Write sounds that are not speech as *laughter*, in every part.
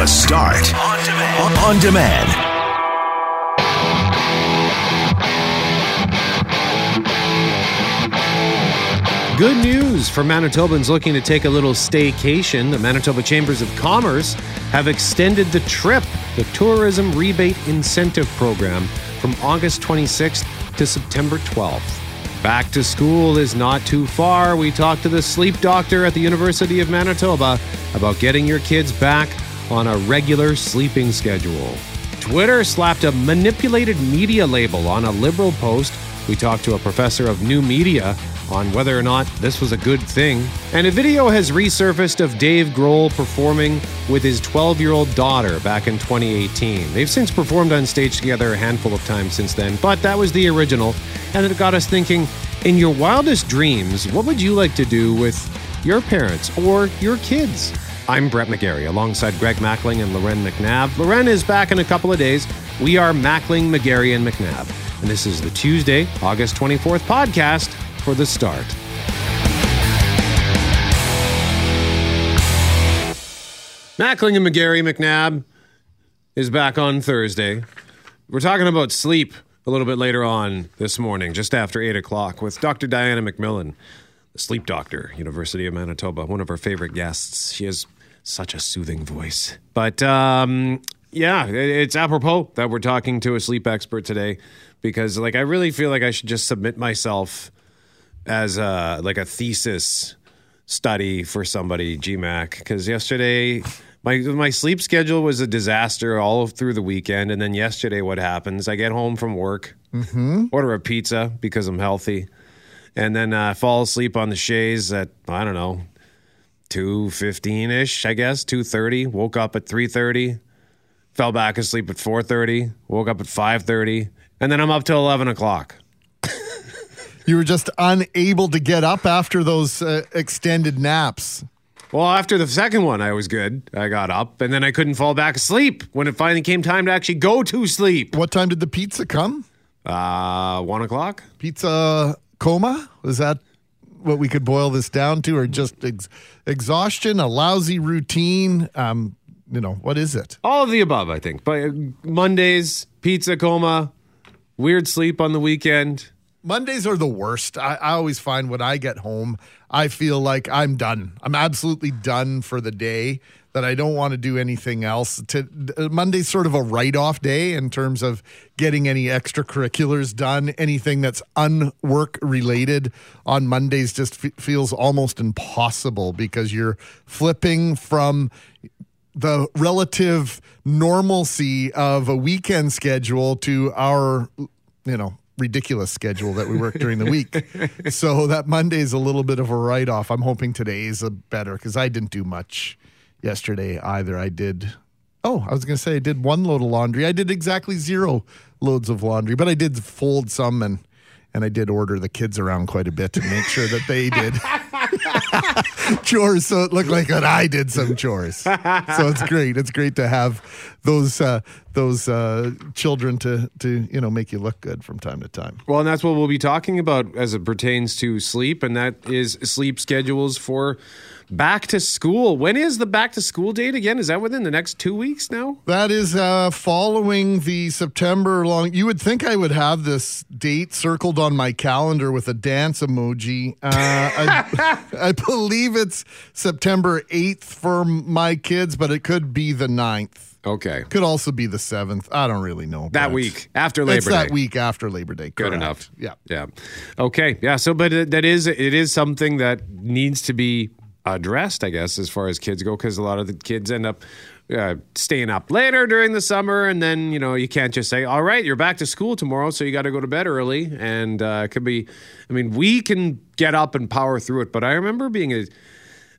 The Start on demand. On demand. Good news for Manitobans looking to take a little staycation. The Manitoba Chambers of Commerce have extended the TRIP, the Tourism Rebate Incentive Program, from August 26th to September 12th. Back to school is not too far. We talked to the sleep doctor at the University of Manitoba about getting your kids back on a regular sleeping schedule. Twitter slapped a manipulated media label on a liberal post. We talked to a professor of new media on whether or not this was a good thing. And a video has resurfaced of Dave Grohl performing with his 12 year old daughter back in 2018. They've since performed on stage together a handful of times since then, but that was the original. And it got us thinking in your wildest dreams, what would you like to do with your parents or your kids? I'm Brett McGarry alongside Greg Mackling and Loren McNabb. Loren is back in a couple of days. We are Mackling, McGarry, and McNabb. And this is the Tuesday, August 24th podcast for the start. Mackling and McGarry McNabb is back on Thursday. We're talking about sleep a little bit later on this morning, just after 8 o'clock, with Dr. Diana McMillan, the sleep doctor, University of Manitoba, one of our favorite guests. She has such a soothing voice. But um, yeah, it's apropos that we're talking to a sleep expert today because, like, I really feel like I should just submit myself as a like a thesis study for somebody, GMAC, because yesterday my my sleep schedule was a disaster all through the weekend, and then yesterday, what happens? I get home from work, Mm-hmm. order a pizza because I'm healthy, and then uh, fall asleep on the chaise at I don't know two fifteen ish, I guess two thirty. Woke up at three thirty, fell back asleep at four thirty, woke up at five thirty, and then I'm up till eleven o'clock. *laughs* You were just unable to get up after those uh, extended naps. Well, after the second one, I was good. I got up, and then I couldn't fall back asleep when it finally came time to actually go to sleep. What time did the pizza come? Uh, one o'clock. Pizza coma? Was that what we could boil this down to, or just ex- exhaustion, a lousy routine? Um, you know, what is it? All of the above, I think. But uh, Mondays, pizza coma, weird sleep on the weekend. Mondays are the worst. I, I always find when I get home, I feel like I'm done. I'm absolutely done for the day. That I don't want to do anything else. To, Monday's sort of a write-off day in terms of getting any extracurriculars done. Anything that's unwork related on Mondays just f- feels almost impossible because you're flipping from the relative normalcy of a weekend schedule to our, you know, ridiculous schedule that we work during the week. *laughs* so that Monday is a little bit of a write off. I'm hoping today is a better because I didn't do much yesterday either. I did. Oh, I was going to say I did one load of laundry. I did exactly zero loads of laundry, but I did fold some and and I did order the kids around quite a bit to make sure that they did *laughs* chores so it looked like that I did some chores. So it's great. It's great to have those uh, those uh, children to to you know make you look good from time to time. Well, and that's what we'll be talking about as it pertains to sleep, and that is sleep schedules for back to school. When is the back to school date again? Is that within the next two weeks now? That is uh, following the September long. You would think I would have this date circled on my calendar with a dance emoji. Uh, I, *laughs* I believe it's September 8th for my kids, but it could be the 9th. Okay. Could also be the 7th. I don't really know. That week after Labor Day. it's Day. that week after Labor Day. Good enough. Yeah. Yeah. Okay. Yeah. So, but it- that is it is something that needs to be addressed, I guess, as far as kids go, because a lot of the kids end up uh, staying up later during the summer, and then you know you can't just say, "All right, you're back to school tomorrow, so you got to go to bed early." And uh, it could be, I mean, we can get up and power through it, but I remember being a,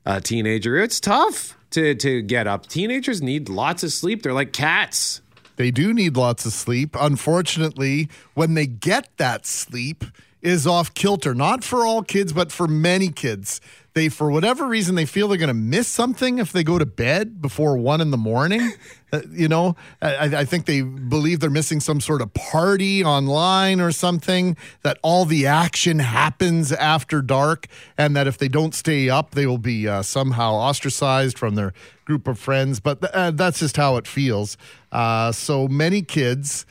a teenager; it's tough to to get up. Teenagers need lots of sleep. They're like cats. They do need lots of sleep. Unfortunately, when they get that sleep, is off kilter. Not for all kids, but for many kids. They, for whatever reason, they feel they're going to miss something if they go to bed before one in the morning. *laughs* uh, you know, I, I think they believe they're missing some sort of party online or something, that all the action happens after dark, and that if they don't stay up, they will be uh, somehow ostracized from their group of friends. But th- uh, that's just how it feels. Uh, so many kids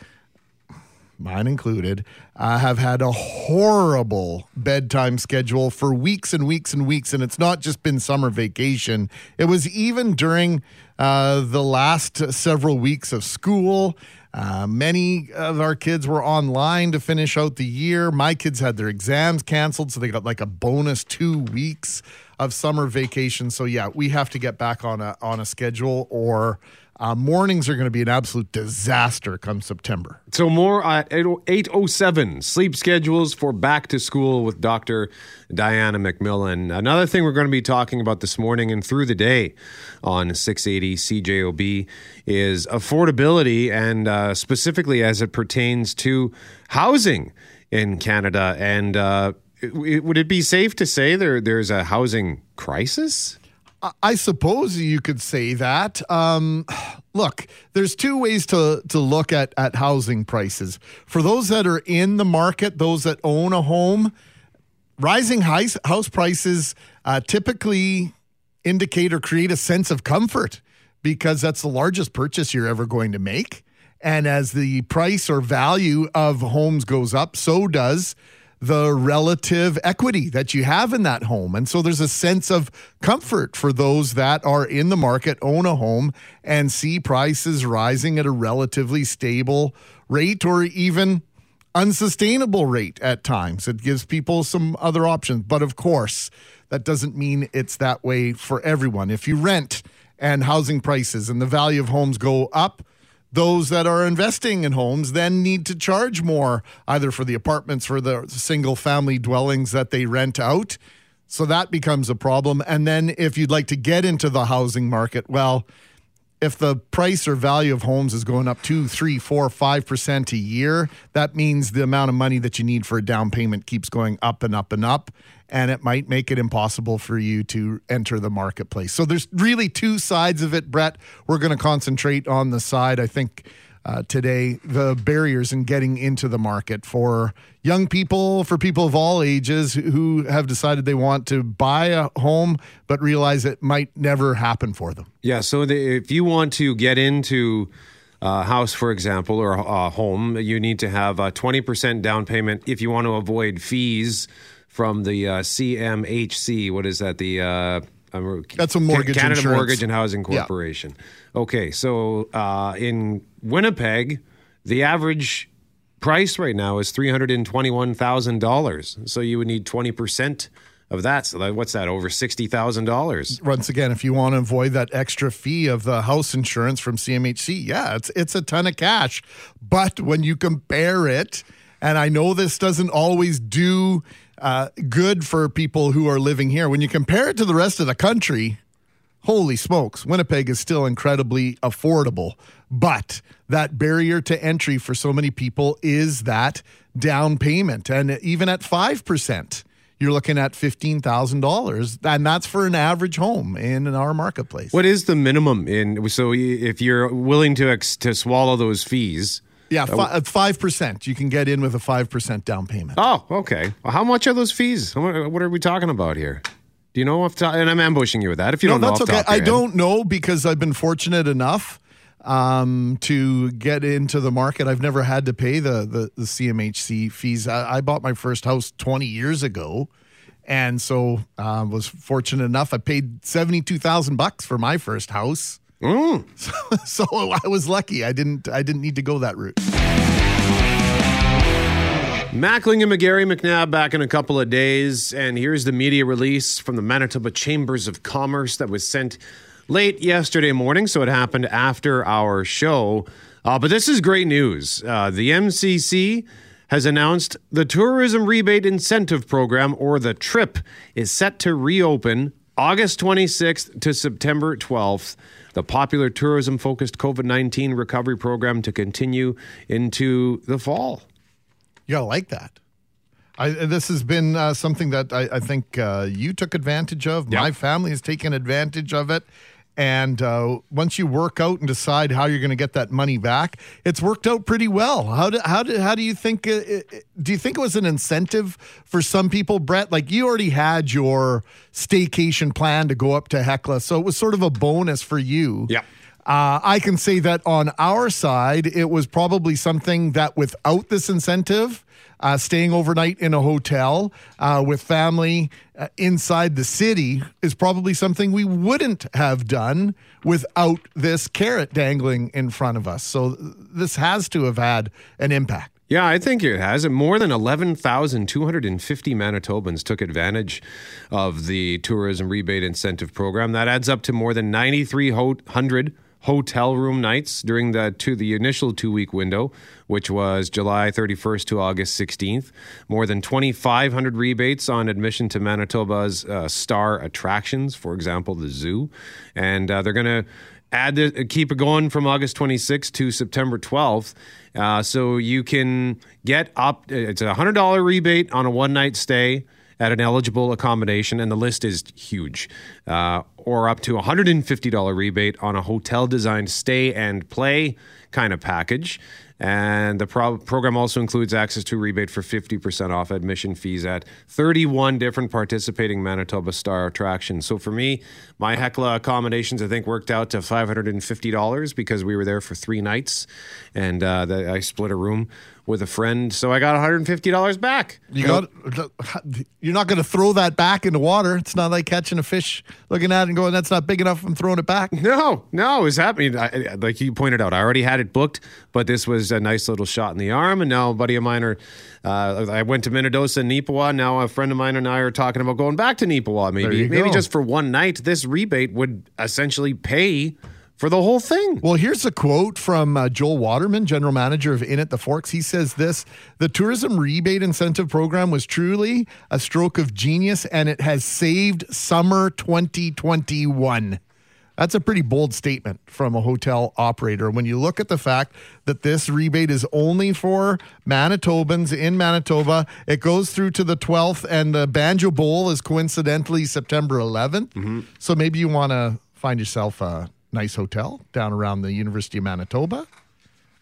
mine included, uh, have had a horrible bedtime schedule for weeks and weeks and weeks. And it's not just been summer vacation, it was even during uh, the last several weeks of school. Uh, many of our kids were online to finish out the year. My kids had their exams canceled, so they got like a bonus two weeks of summer vacation. So yeah, we have to get back on a on a schedule, or uh, mornings are going to be an absolute disaster come September. So more at 807 sleep schedules for back to school with Dr. Diana McMillan. Another thing we're going to be talking about this morning and through the day on 680 CJOB is affordability and uh, specifically as it pertains to housing in Canada. And uh, would it be safe to say there there's a housing crisis? I suppose you could say that. Um, look, there's two ways to to look at at housing prices. For those that are in the market, those that own a home, rising house house prices uh, typically indicate or create a sense of comfort because that's the largest purchase you're ever going to make. And as the price or value of homes goes up, so does the relative equity that you have in that home. And so there's a sense of comfort for those that are in the market, own a home, and see prices rising at a relatively stable rate or even unsustainable rate at times. It gives people some other options. But of course, that doesn't mean it's that way for everyone. If you rent and housing prices and the value of homes go up, those that are investing in homes then need to charge more either for the apartments for the single family dwellings that they rent out. So that becomes a problem. And then if you'd like to get into the housing market well if the price or value of homes is going up two three four five percent a year that means the amount of money that you need for a down payment keeps going up and up and up and it might make it impossible for you to enter the marketplace. So there's really two sides of it, Brett. We're going to concentrate on the side, I think, uh, today, the barriers in getting into the market for young people, for people of all ages who have decided they want to buy a home, but realize it might never happen for them. Yeah. So the, if you want to get into a house, for example, or a home, you need to have a 20% down payment if you want to avoid fees from the uh, CMHC. What is that? The uh, that's a mortgage Canada insurance. Mortgage and Housing Corporation. Yeah. Okay, so uh, in Winnipeg, the average price right now is three hundred and twenty-one thousand dollars. So you would need twenty percent of that. So that, what's that? Over sixty thousand dollars. Once again, if you want to avoid that extra fee of the house insurance from CMHC, yeah, it's it's a ton of cash. But when you compare it, and I know this doesn't always do uh, good for people who are living here. When you compare it to the rest of the country, holy smokes, Winnipeg is still incredibly affordable. But that barrier to entry for so many people is that down payment. And even at 5%, you're looking at $15,000 and that's for an average home in our marketplace. What is the minimum in so if you're willing to to swallow those fees yeah, uh, five percent. You can get in with a five percent down payment. Oh, okay. Well, how much are those fees? What are we talking about here? Do you know off top? And I'm ambushing you with that. If you no, don't know, that's okay. I don't know because I've been fortunate enough um, to get into the market. I've never had to pay the the, the CMHC fees. I, I, bought my first house 20 years ago, and so uh, was fortunate enough. I paid 72 thousand bucks for my first house. Mm. *laughs* So, so I was lucky. I didn't I didn't need to go that route. Mackling and McGarry McNabb back in a couple of days, and here's the media release from the Manitoba Chambers of Commerce that was sent late yesterday morning, so it happened after our show. Uh, but this is great news. Uh, the MCC has announced the Tourism Rebate Incentive Program, or the TRIP, is set to reopen August 26th to September 12th the popular tourism focused COVID 19 recovery program to continue into the fall. You gotta like that. I, this has been uh, something that I, I think uh, you took advantage of. Yep. My family has taken advantage of it. And uh, once you work out and decide how you're going to get that money back, it's worked out pretty well. How do how do how do you think? Uh, it- do you think it was an incentive for some people, Brett? Like you already had your staycation plan to go up to Hecla, so it was sort of a bonus for you. Yeah. Uh, I can say that on our side, it was probably something that without this incentive, uh, staying overnight in a hotel uh, with family uh, inside the city is probably something we wouldn't have done without this carrot dangling in front of us. So this has to have had an impact. Yeah, I think it has. More than 11,250 Manitobans took advantage of the tourism rebate incentive program. That adds up to more than 9,300 hotel room nights during the to the initial two week window, which was July 31st to August 16th. More than 2,500 rebates on admission to Manitoba's uh, star attractions, for example, the zoo, and uh, they're going to add the, keep it going from August 26th to September 12th. Uh, so you can get up. It's a hundred dollar rebate on a one night stay at an eligible accommodation, and the list is huge. Uh, or up to hundred and fifty dollar rebate on a hotel designed stay and play kind of package. And the pro- program also includes access to rebate for 50% off admission fees at 31 different participating Manitoba Star attractions. So for me, my Hecla accommodations, I think, worked out to $550 because we were there for three nights and uh, the, I split a room with a friend. So I got $150 back. You got you're not going to throw that back in the water. It's not like catching a fish, looking at it and going, "That's not big enough." I'm throwing it back. No, no, it was happening. I, I- like you pointed out, I already had it booked, but this was a nice little shot in the arm. And now a buddy of mine are, uh, I went to Minnedosa and Neepawa. Now a friend of mine and I are talking about going back to Neepawa. Maybe, maybe go. just for one night. This rebate would essentially pay for the whole thing. Well, here's a quote from uh, Joel Waterman, general manager of Inn at the Forks. He says this The tourism rebate incentive program was truly a stroke of genius and it has saved summer 2021. That's a pretty bold statement from a hotel operator. When you look at the fact that this rebate is only for Manitobans in Manitoba, it goes through to the 12th, and the Banjo Bowl is coincidentally September 11th. Mm-hmm. So maybe you want to find yourself a nice hotel down around the University of Manitoba,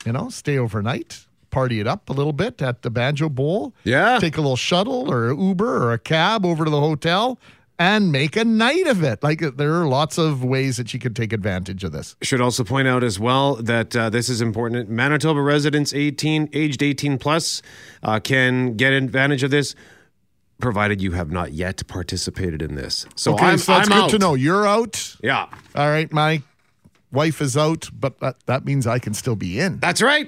you know, stay overnight. Party it up a little bit at the Banjo Bowl. Yeah. Take a little shuttle or Uber or a cab over to the hotel and make a night of it. Like there are lots of ways that you could take advantage of this. Should also point out as well that uh, this is important. Manitoba residents 18, aged 18 plus, uh, can get advantage of this, provided you have not yet participated in this. So Okay, I'm, so that's I'm good out. to know. You're out. Yeah, All right, my wife is out, but that, that means I can still be in. that's right.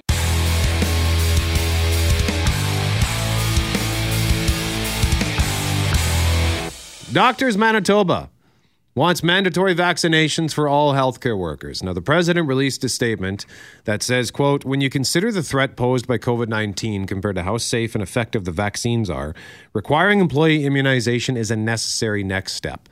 Doctors Manitoba wants mandatory vaccinations for all healthcare workers. Now the president released a statement that says, quote, when you consider the threat posed by COVID-19 compared to how safe and effective the vaccines are, requiring employee immunization is a necessary next step.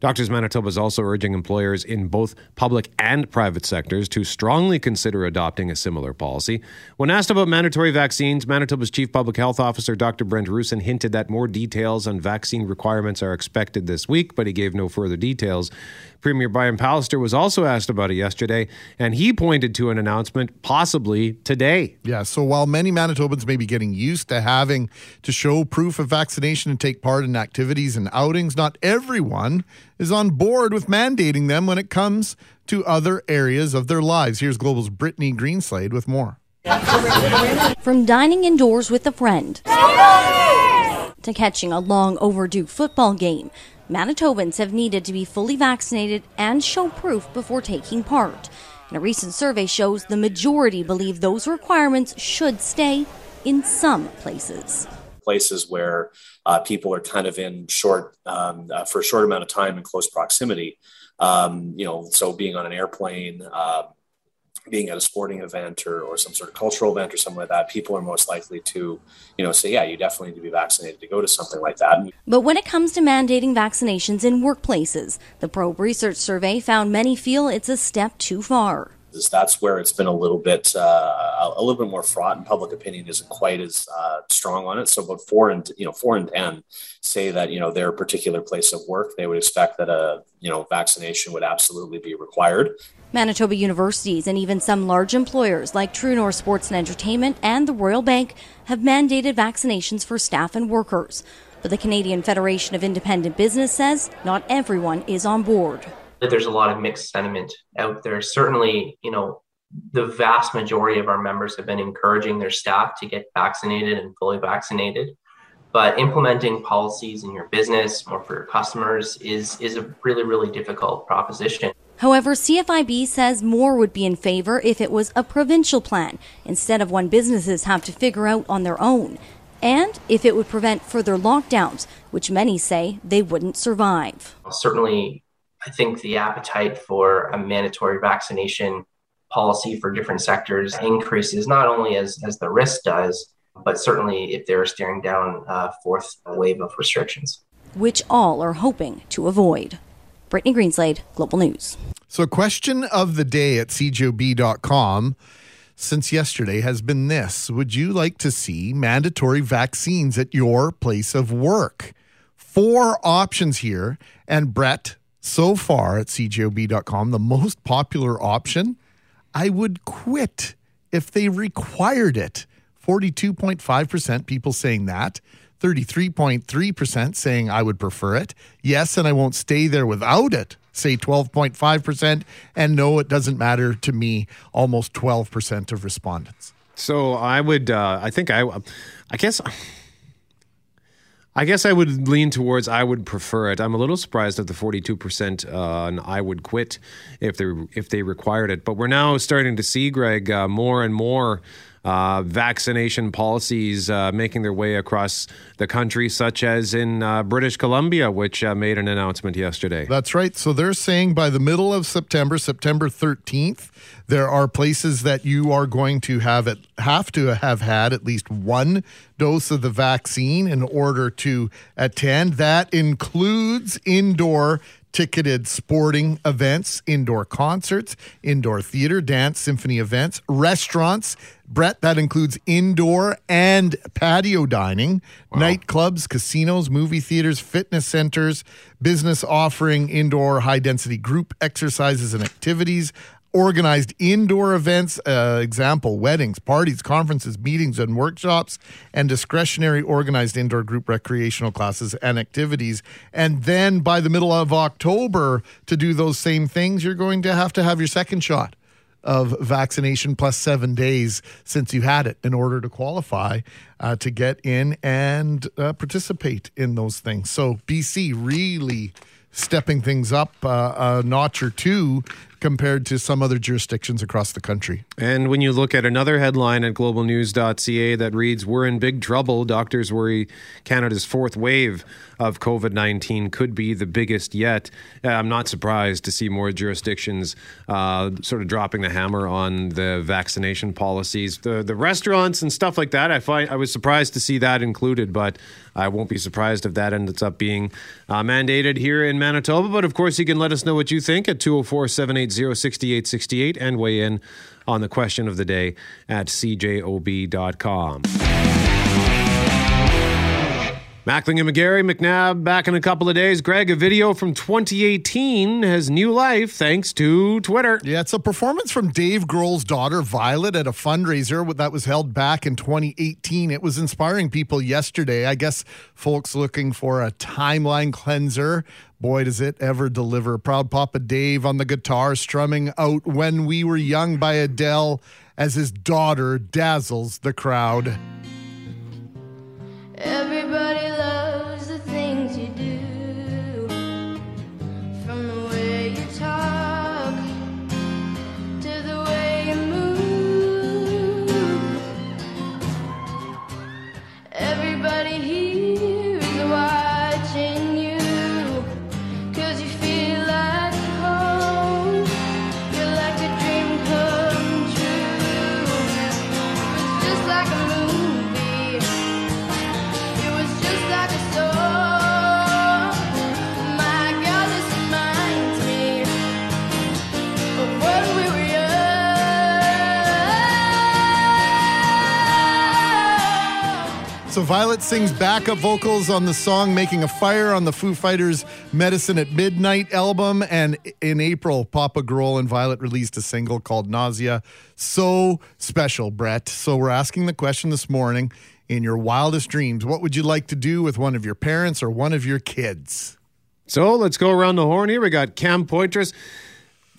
Doctors Manitoba is also urging employers in both public and private sectors to strongly consider adopting a similar policy. When asked about mandatory vaccines, Manitoba's Chief Public Health Officer Dr. Brent Roussin hinted that more details on vaccine requirements are expected this week, but he gave no further details. Premier Brian Pallister was also asked about it yesterday, and he pointed to an announcement possibly today. Yeah, so while many Manitobans may be getting used to having to show proof of vaccination and take part in activities and outings, not everyone is on board with mandating them when it comes to other areas of their lives. Here's Global's Brittany Greenslade with more. From dining indoors with a friend to catching a long overdue football game, Manitobans have needed to be fully vaccinated and show proof before taking part. And a recent survey shows the majority believe those requirements should stay in some places. places where people are kind of in short um, uh, for a short amount of time in close proximity. Um, you know, so being on an airplane, uh, being at a sporting event or, or some sort of cultural event or something like that, people are most likely to, you know, say, yeah, you definitely need to be vaccinated to go to something like that. But when it comes to mandating vaccinations in workplaces, the Probe Research Survey found many feel it's a step too far. That's where it's been a little bit uh, a little bit more fraught, and public opinion isn't quite as uh, strong on it. So, about four and you know four and ten say that you know their particular place of work, they would expect that a you know vaccination would absolutely be required. Manitoba universities and even some large employers like True North Sports and Entertainment and the Royal Bank have mandated vaccinations for staff and workers. But the Canadian Federation of Independent Business says not everyone is on board. There's a lot of mixed sentiment out there. Certainly, you know, the vast majority of our members have been encouraging their staff to get vaccinated and fully vaccinated. But implementing policies in your business or for your customers is, is a really, really difficult proposition. However, CFIB says more would be in favor if it was a provincial plan instead of one businesses have to figure out on their own and if it would prevent further lockdowns, which many say they wouldn't survive. Certainly, I think the appetite for a mandatory vaccination policy for different sectors increases not only as, as the risk does, but certainly if they're staring down a fourth wave of restrictions. Which all are hoping to avoid. Brittany Greenslade, Global News. So, question of the day at cjob.com since yesterday has been this Would you like to see mandatory vaccines at your place of work? Four options here. And Brett, so far at cjob.com, the most popular option I would quit if they required it. 42.5% people saying that. 33.3% saying I would prefer it. Yes, and I won't stay there without it say 12.5%. And no, it doesn't matter to me, almost 12% of respondents. So I would, uh, I think I, I guess. I guess I would lean towards I would prefer it. I'm a little surprised at the 42% uh, and I would quit if they if they required it. But we're now starting to see, Greg, uh, more and more uh, vaccination policies uh, making their way across the country, such as in uh, British Columbia, which uh, made an announcement yesterday. That's right. So they're saying by the middle of September, September 13th, there are places that you are going to have it have to have had at least one dose of the vaccine in order to attend. That includes indoor ticketed sporting events, indoor concerts, indoor theater, dance, symphony events, restaurants. Brett, that includes indoor and patio dining, wow. nightclubs, casinos, movie theaters, fitness centers, business offering indoor high density group exercises and activities, organized indoor events, uh, example, weddings, parties, conferences, meetings, and workshops, and discretionary organized indoor group recreational classes and activities. And then by the middle of October, to do those same things, you're going to have to have your second shot of vaccination plus seven days since you had it in order to qualify uh, to get in and uh, participate in those things. So BC really stepping things up uh, a notch or two compared to some other jurisdictions across the country. And when you look at another headline at globalnews.ca that reads, We're in big trouble. Doctors worry Canada's fourth wave of COVID 19 could be the biggest yet. Uh, I'm not surprised to see more jurisdictions uh, sort of dropping the hammer on the vaccination policies. The, the restaurants and stuff like that, I, find, I was surprised to see that included, but I won't be surprised if that ends up being uh, mandated here in Manitoba. But of course, you can let us know what you think at 204 780 6868 and weigh in on the question of the day at cjob.com. Mackling and McGarry, McNabb back in a couple of days. Greg, a video from 2018 has new life thanks to Twitter. Yeah, it's a performance from Dave Grohl's daughter, Violet, at a fundraiser that was held back in 2018. It was inspiring people yesterday. I guess folks looking for a timeline cleanser. Boy, does it ever deliver. Proud Papa Dave on the guitar, strumming out When We Were Young by Adele as his daughter dazzles the crowd. Everybody So Violet sings backup vocals on the song Making a Fire on the Foo Fighters Medicine at Midnight album. And in April, Papa Grohl and Violet released a single called Nausea. So special, Brett. So we're asking the question this morning in your wildest dreams, what would you like to do with one of your parents or one of your kids? So let's go around the horn here. We got Cam Poitras.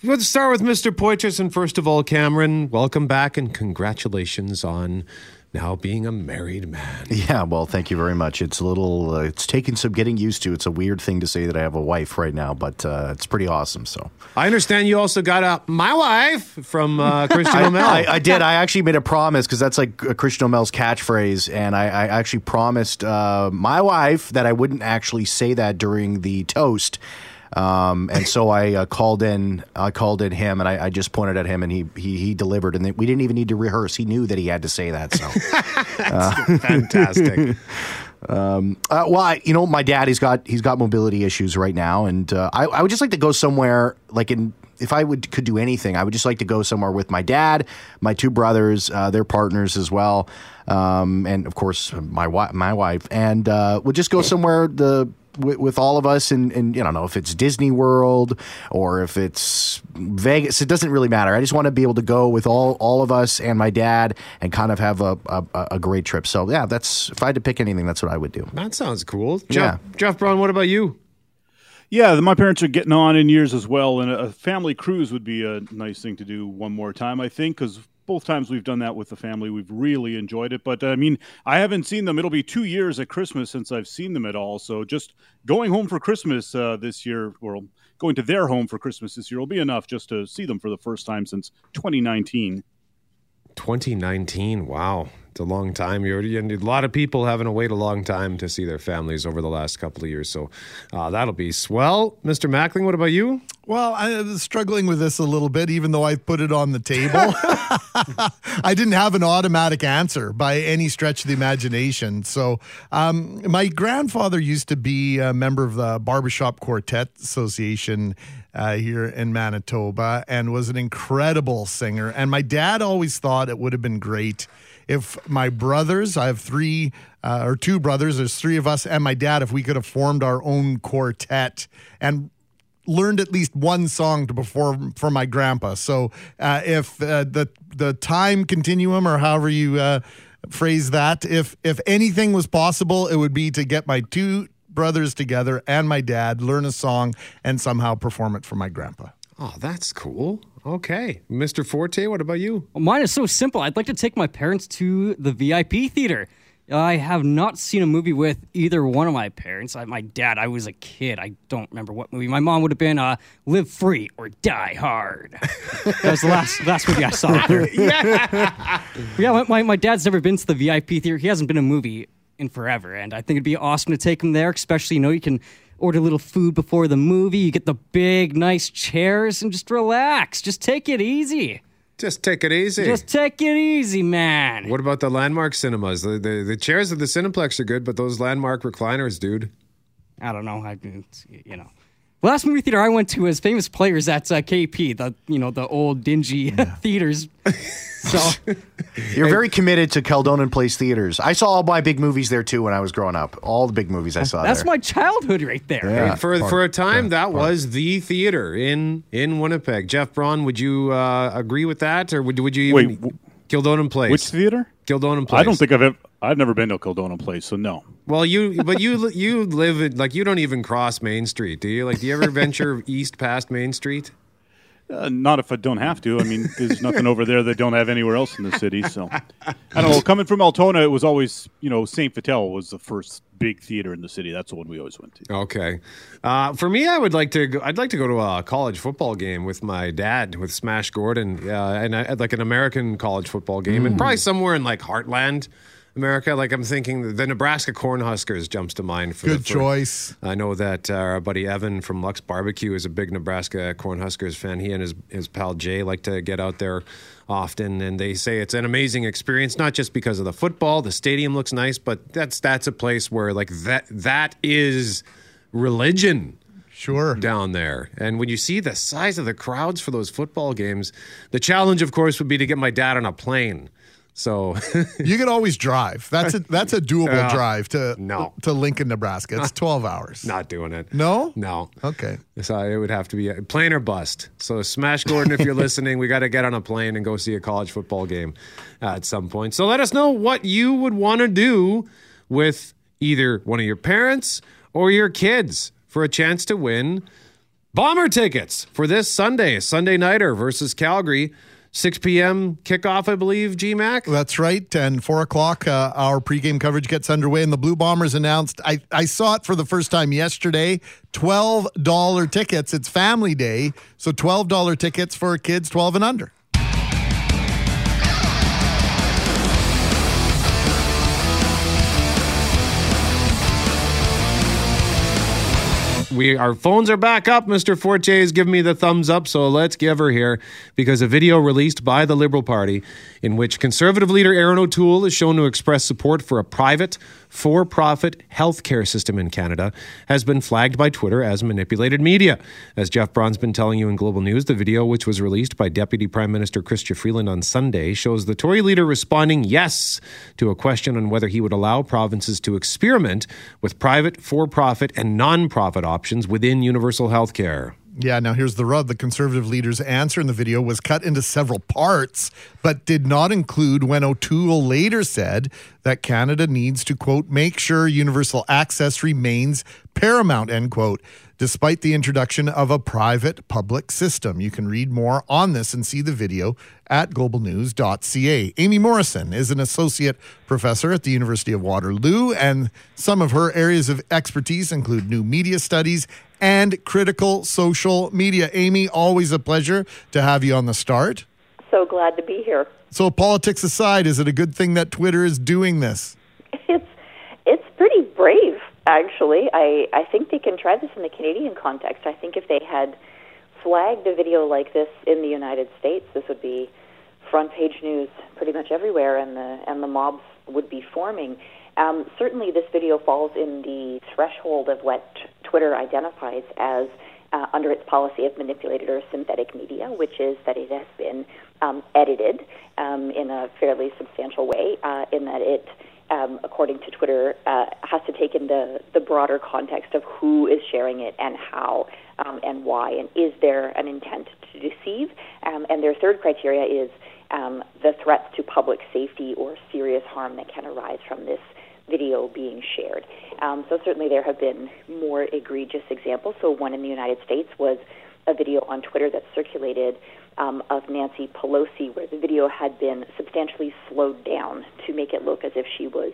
Let's start with Mr. Poitras. And first of all, Cameron, welcome back and congratulations on now being a married man. *laughs* Yeah, well, thank you very much. It's a little, uh, it's taking some getting used to. It's a weird thing to say that I have a wife right now, but uh, it's pretty awesome. So I understand you also got a my wife from uh, *laughs* Christian O'Mel. I, I, did. I actually made a promise because that's like Christian O'Mel's catchphrase, and I, I actually promised uh, my wife that I wouldn't actually say that during the toast. Um, and so I uh, called in, I called in him, and I, I, just pointed at him, and he he, he delivered, and we didn't even need to rehearse. He knew that he had to say that. So *laughs* uh, fantastic. *laughs* Um, uh, well, I, you know, my dad, he's got he's got mobility issues right now, and uh, I, I would just like to go somewhere like in if I would could do anything, I would just like to go somewhere with my dad, my two brothers, uh, their partners as well, um, and of course my wife, my wife, and uh, we'll just go somewhere the with, with all of us and, and you don't know if it's Disney World or if it's Vegas. It doesn't really matter. I just want to be able to go with all all of us and my dad and kind of have a, a, a great trip. So yeah, that's if I had to pick anything, that's what I would do. That sounds cool. Jeff, yeah. Jeff Braun, what about you? Yeah, my parents are getting on in years as well, and a family cruise would be a nice thing to do one more time, I think, because both times we've done that with the family, we've really enjoyed it. But I mean, I haven't seen them. It'll be two years at Christmas since I've seen them at all. So just going home for Christmas uh, this year, or going to their home for Christmas this year, will be enough just to see them for the first time since 2019. 2019. Wow. It's a long time. You're, you a lot of people having to wait a long time to see their families over the last couple of years. So uh, that'll be swell. Mr. Mackling, what about you? Well, I was struggling with this a little bit, even though I put it on the table. *laughs* I didn't have an automatic answer by any stretch of the imagination. So, um, my grandfather used to be a member of the Barbershop Quartet Association uh, here in Manitoba and was an incredible singer. And my dad always thought it would have been great if my brothers, I have three uh, or two brothers, there's three of us, and my dad, if we could have formed our own quartet and learned at least one song to perform for my grandpa. So uh, if uh, the the time continuum or however you uh, phrase that, if if anything was possible, it would be to get my two brothers together and my dad, learn a song, and somehow perform it for my grandpa. Oh, that's cool. Okay. Mr. Forte, what about you? Well, mine is so simple. I'd like to take my parents to the VIP theater. I have not seen a movie with either one of my parents. I, my dad, I was a kid. I don't remember what movie. My mom would have been uh, Live Free or Die Hard. *laughs* that was the last last movie I saw there. *laughs* yeah, yeah my, my dad's never been to the VIP theater. He hasn't been a movie in forever. And I think it'd be awesome to take him there, especially, you know, you can order a little food before the movie. You get the big, nice chairs and just relax. Just take it easy. Just take it easy. Just take it easy, man. What about the landmark cinemas? The, the, the chairs of the Cineplex are good, but those landmark recliners, dude. I don't know. I, you know. Last movie theater I went to was Famous Players at uh, KP, the you know the old dingy yeah. *laughs* theaters. So *laughs* you're very committed to Kildonan Place theaters. I saw all my big movies there too when I was growing up. All the big movies I saw. That's there. my childhood right there. Yeah, for part, for a time, yeah, that part. was the theater in in Winnipeg. Jeff Braun, would you uh, agree with that, or would would you even wait? Kildonan Place. Which theater? Kildonan Place. I don't think I've ever. I've never been to Kildonan Place, so no. Well, you *laughs* but you you live it like you don't even cross Main Street, do you? Like, do you ever venture *laughs* east past Main Street? Uh, not if I don't have to. I mean, there's *laughs* nothing over there that don't have anywhere else in the city. So *laughs* I don't know. Coming from Altona, it was always you know Saint Vital was the first big theater in the city. That's the one we always went to. Okay, uh, for me, I would like to. Go, I'd like to go to a college football game with my dad with Smash Gordon, uh, and I, like an American college football game, mm. and probably somewhere in like Heartland. America. Like I'm thinking the Nebraska Cornhuskers jumps to mind. For Good choice. I know that uh, our buddy Evan from Lux Barbecue is a big Nebraska Cornhuskers fan. He and his his pal Jay like to get out there often, and they say it's an amazing experience. Not just because of the football, the stadium looks nice, but that's that's a place where like that that is religion sure down there and when you see the size of the crowds for those football games the challenge of course would be to get my dad on a plane So *laughs* You can always drive. That's a that's a doable Yeah. drive to No. to Lincoln, Nebraska. It's twelve hours. not doing it. No. No. Okay. So it would have to be a plane or bust. So Smash Gordon, if you're *laughs* listening, we got to get on a plane and go see a college football game uh, at some point. So let us know what you would want to do with either one of your parents or your kids for a chance to win bomber tickets for this Sunday, Sunday nighter versus Calgary. 6 p.m. kickoff, I believe, GMAC. That's right. And four o'clock, uh, our pregame coverage gets underway, and the Blue Bombers announced. I, I saw it for the first time yesterday. Twelve dollar tickets. It's Family Day, so twelve dollar tickets for kids twelve and under. We our phones are back up. Mr. Forte is giving me the thumbs up, so let's give her here because a video released by the Liberal Party in which conservative leader Erin O'Toole is shown to express support for a private, for-profit healthcare system in Canada has been flagged by Twitter as manipulated media. As Jeff Braun's been telling you in Global News, the video, which was released by Deputy Prime Minister Chrystia Freeland on Sunday, shows the Tory leader responding yes to a question on whether he would allow provinces to experiment with private, for-profit, and non-profit options within universal health care. Yeah, now here's the rub. The conservative leader's answer in the video was cut into several parts, but did not include when O'Toole later said that Canada needs to, quote, make sure universal access remains paramount, end quote, despite the introduction of a private public system. You can read more on this and see the video at globalnews.ca. Aimée Morrison is an associate professor at the University of Waterloo, and some of her areas of expertise include new media studies and critical social media. Aimée, always a pleasure to have you on the start. So glad to be here. So, politics aside, is it a good thing that Twitter is doing this? It's it's pretty brave, actually. I I think they can try this in the Canadian context. I think if they had flagged a video like this in the United States, this would be front page news pretty much everywhere, and the and the mobs would be forming. Um, certainly, this video falls in the threshold of what Twitter identifies as uh, under its policy of manipulated or synthetic media, which is that it has been um, edited um, in a fairly substantial way, uh, in that it, um, according to Twitter, uh, has to take in the, the broader context of who is sharing it and how um, and why, and is there an intent to deceive? Um, and their third criteria is um, the threats to public safety or serious harm that can arise from this video being shared. Um, so certainly there have been more egregious examples. So one in the United States was a video on Twitter that circulated um, of Nancy Pelosi, where the video had been substantially slowed down to make it look as if she was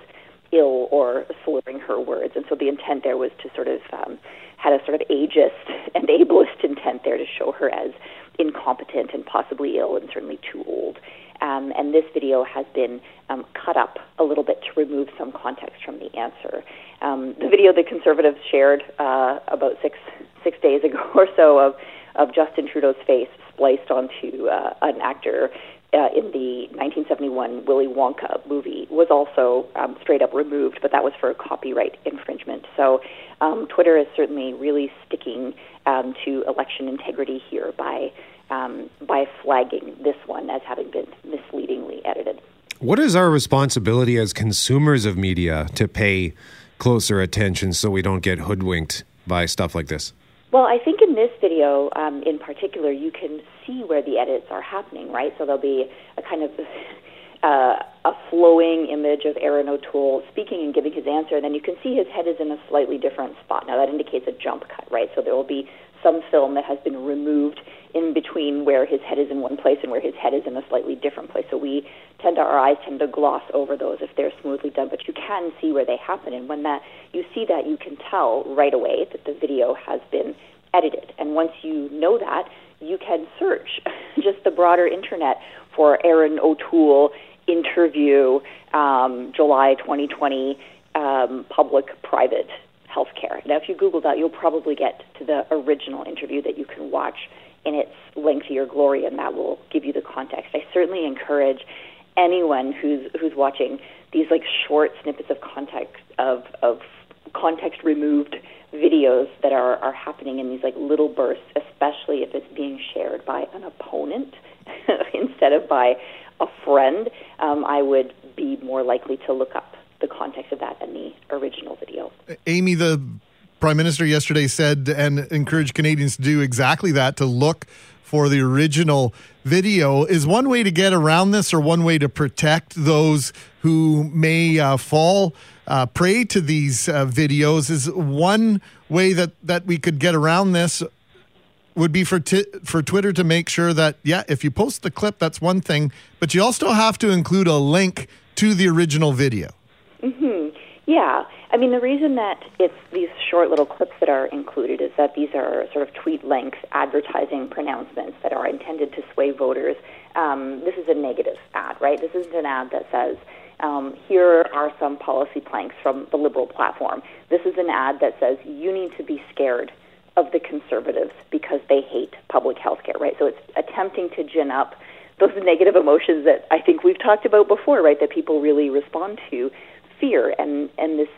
ill or slurring her words. And so the intent there was to sort of um, had a sort of ageist *laughs* and ableist intent there to show her as incompetent and possibly ill and certainly too old. Um, and this video has been um, cut up a little bit to remove some context from the answer. Um, the video the conservatives shared uh, about six six days ago *laughs* or so of of Justin Trudeau's face spliced onto uh, an actor uh, in the 1971 Willy Wonka movie was also um, straight up removed, but that was for a copyright infringement. So um, Twitter is certainly really sticking um, to election integrity here by um, by flagging this one as having been misleadingly edited. What is our responsibility as consumers of media to pay closer attention so we don't get hoodwinked by stuff like this? Well, I think in this video um, in particular, you can see where the edits are happening, right? So there'll be a kind of uh, a flowing image of Erin O'Toole speaking and giving his answer, and then you can see his head is in a slightly different spot. Now that indicates a jump cut, right? So there will be some film that has been removed in between where his head is in one place and where his head is in a slightly different place. So we tend to, our eyes tend to gloss over those if they're smoothly done, but you can see where they happen. And when that you see that, you can tell right away that the video has been edited. And once you know that, you can search *laughs* just the broader internet for Erin O'Toole interview um, July 2020 um, public-private healthcare. Now, if you Google that, you'll probably get to the original interview that you can watch in its lengthier glory, and that will give you the context. I certainly encourage anyone who's who's watching these like short snippets of context of of context removed videos that are are happening in these like little bursts, especially if it's being shared by an opponent *laughs* instead of by a friend, um, I would be more likely to look up the context of that than the original video. Aimée, the Prime Minister yesterday said and encouraged Canadians to do exactly that to look for the original video. Is one way to get around this or one way to protect those who may uh, fall uh, prey to these uh, videos? Is one way that, that we could get around this would be for t- for Twitter to make sure that yeah, if you post the clip, that's one thing, but you also have to include a link to the original video. Mm-hmm. Yeah, I mean the reason that it's these short little clips that are included is that these are sort of tweet length advertising pronouncements that are intended to sway voters. Um, this is a negative ad, right? This isn't an ad that says. Um, here are some policy planks from the Liberal platform. This is an ad that says you need to be scared of the conservatives because they hate public health care, right? So it's attempting to gin up those *laughs* negative emotions that I think we've talked about before, right? That people really respond to fear and, and this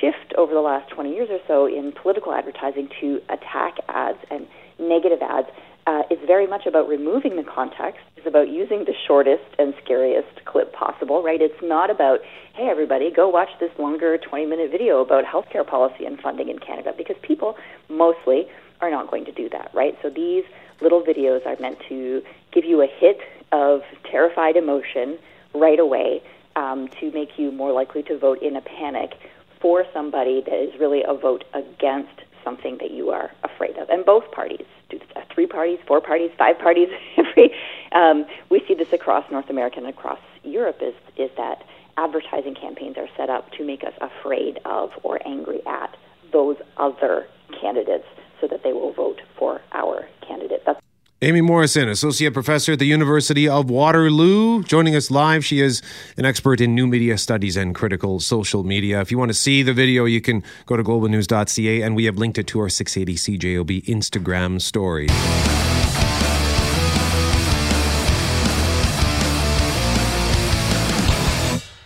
shift over the last 20 years or so in political advertising to attack ads and negative ads uh, is very much about removing the context. It's about using the shortest and scariest clip possible, right? It's not about, hey, everybody, go watch this longer 20 minute video about healthcare policy and funding in Canada, because people mostly are not going to do that, right? So these little videos are meant to give you a hit of terrified emotion right away um, to make you more likely to vote in a panic for somebody that is really a vote against something that you are afraid of. And both parties three parties, four parties, five parties. *laughs* Every um, we see this across North America and across Europe is is that advertising campaigns are set up to make us afraid of or angry at those other candidates so that they will vote for our candidate. That's Aimée Morrison, Associate Professor at the University of Waterloo, joining us live. She is an expert in new media studies and critical social media. If you want to see the video, you can go to globalnews.ca and we have linked it to our 680 CJOB Instagram story.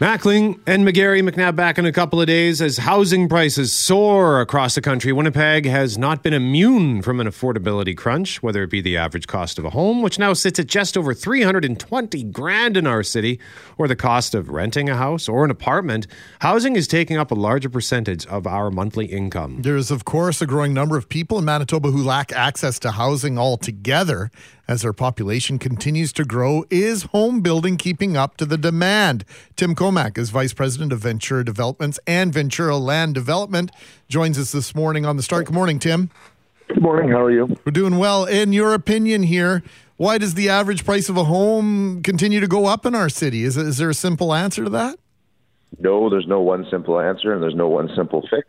Mackling and McGarry McNabb back in a couple of days as housing prices soar across the country. Winnipeg has not been immune from an affordability crunch, whether it be the average cost of a home, which now sits at just over 320 grand in our city, or the cost of renting a house or an apartment. Housing is taking up a larger percentage of our monthly income. There is, of course, a growing number of people in Manitoba who lack access to housing altogether. As our population continues to grow, is home building keeping up to the demand? Tim Comack is Vice President of Ventura Developments and Ventura Land Development. Joins us this morning on the start. Good morning, Tim. Good morning. How are you? We're doing well. In your opinion, here, why does the average price of a home continue to go up in our city? Is, is there a simple answer to that? No, there's no one simple answer, and there's no one simple fix.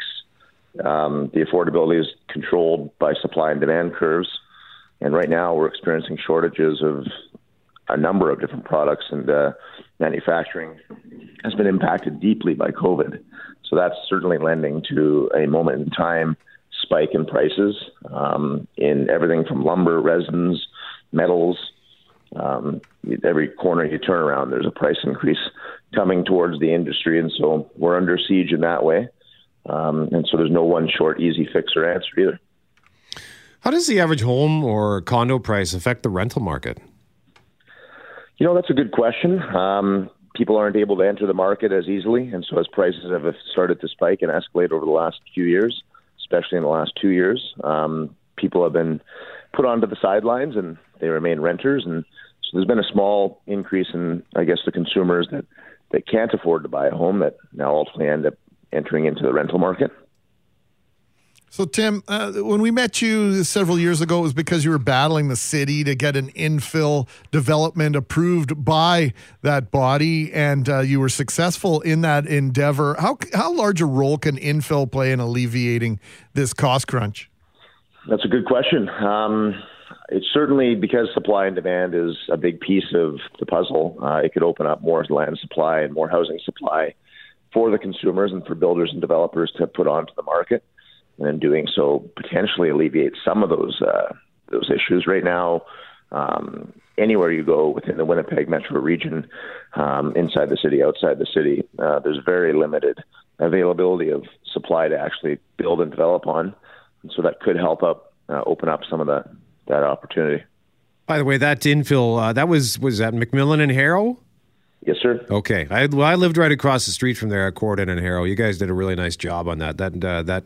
Um, the affordability is controlled by supply and demand curves. And right now, we're experiencing shortages of a number of different products, and uh, manufacturing has been impacted deeply by COVID. So that's certainly lending to a moment in time spike in prices um, in everything from lumber, resins, metals. Um, every corner you turn around, there's a price increase coming towards the industry, and so we're under siege in that way. Um, and so there's no one short, easy fix or answer either. How does the average home or condo price affect the rental market? You know, that's a good question. Um, people aren't able to enter the market as easily, and so as prices have started to spike and escalate over the last few years, especially in the last two years, um, people have been put onto the sidelines and they remain renters, and so there's been a small increase in, I guess, the consumers that that can't afford to buy a home that now ultimately end up entering into the rental market. So, Tim, uh, when we met you several years ago, it was because you were battling the city to get an infill development approved by that body, and uh, you were successful in that endeavor. How how large a role can infill play in alleviating this cost crunch? That's a good question. Um, it's certainly because supply and demand is a big piece of the puzzle. Uh, it could open up more land supply and more housing supply for the consumers and for builders and developers to put onto the market and in doing so, potentially alleviate some of those uh, those issues. Right now, um, anywhere you go within the Winnipeg metro region, um, inside the city, outside the city, uh, there's very limited availability of supply to actually build and develop on, and so that could help up uh, open up some of that that opportunity. By the way, that infill uh, that was was that McMillan and Harrow. Yes, sir. Okay, I well, I lived right across the street from there at Corydon and Harrow. You guys did a really nice job on that. That uh, that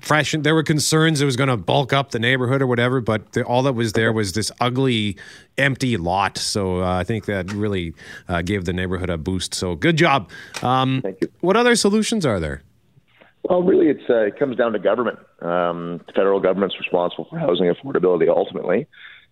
fresh. There were concerns it was going to bulk up the neighborhood or whatever, but the, all that was there was this ugly, empty lot. So uh, I think that really uh, gave the neighborhood a boost. So good job. Um, Thank you. What other solutions are there? Well, really, it's uh, it comes down to government. Um, the federal government's responsible for housing affordability ultimately,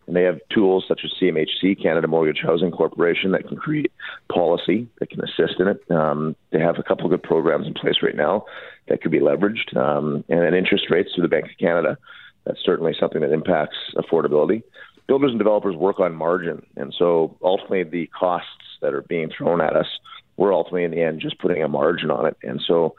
and they have tools such as CMHC, Canada Mortgage Housing Corporation, that can create policy that can assist in it. Um, they have a couple of good programs in place right now that could be leveraged, um, and then interest rates through the Bank of Canada. That's certainly something that impacts affordability. Builders and developers work on margin, and so ultimately the costs that are being thrown at us, we're ultimately in the end just putting a margin on it, and so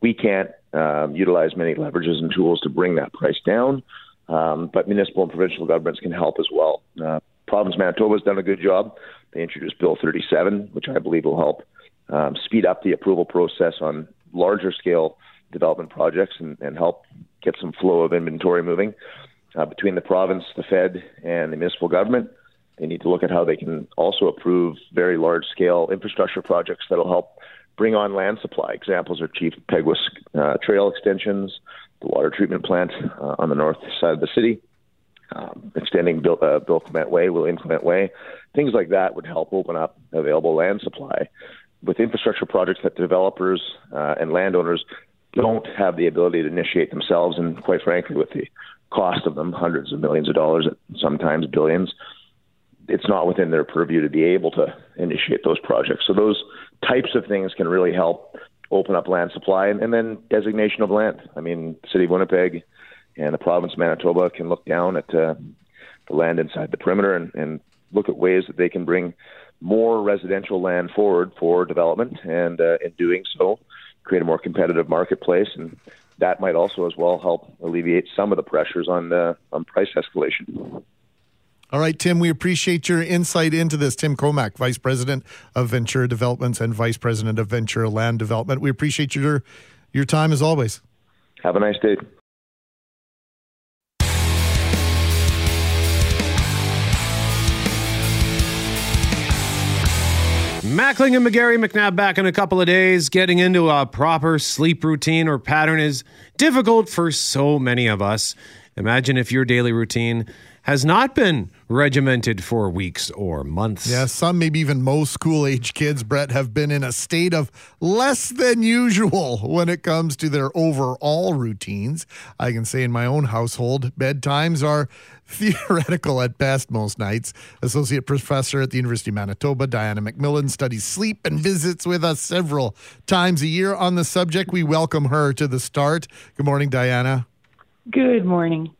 we can't um, utilize many leverages and tools to bring that price down, um, but municipal and provincial governments can help as well. Uh, Province Manitoba has done a good job. They introduced Bill 37, which I believe will help um, speed up the approval process on larger scale development projects and, and help get some flow of inventory moving. Uh, between the province, the Fed, and the municipal government, they need to look at how they can also approve very large scale infrastructure projects that'll help bring on land supply. Examples are Chief Peguis uh, Trail extensions, the water treatment plant uh, on the north side of the city, um, extending Bill, uh, Bill Clement Way, William Clement Way. Things like that would help open up available land supply. With infrastructure projects that developers uh, and landowners don't have the ability to initiate themselves, and quite frankly, with the cost of them, hundreds of millions of dollars, sometimes billions, it's not within their purview to be able to initiate those projects. So those types of things can really help open up land supply and, and then designation of land. I mean, city of Winnipeg and the province of Manitoba can look down at uh, the land inside the perimeter and, and look at ways that they can bring more residential land forward for development, and uh, in doing so, create a more competitive marketplace. And that might also, as well, help alleviate some of the pressures on uh, on price escalation. All right, Tim, we appreciate your insight into this. Tim Comack, Vice President of Ventura Developments and Vice President of Ventura Land Development. We appreciate your your time as always. Have a nice day. Mackling and McGarry McNabb back in a couple of days. Getting into a proper sleep routine or pattern is difficult for so many of us. Imagine if your daily routine has not been regimented for weeks or months. Yeah, some, maybe even most school age kids, Brett, have been in a state of less than usual when it comes to their overall routines. I can say in my own household, bedtimes are *laughs* theoretical at best most nights. Associate professor at the University of Manitoba, Diana McMillan, studies sleep and visits with us several times a year on the subject. We welcome her to the start. Good morning, Diana. Good morning.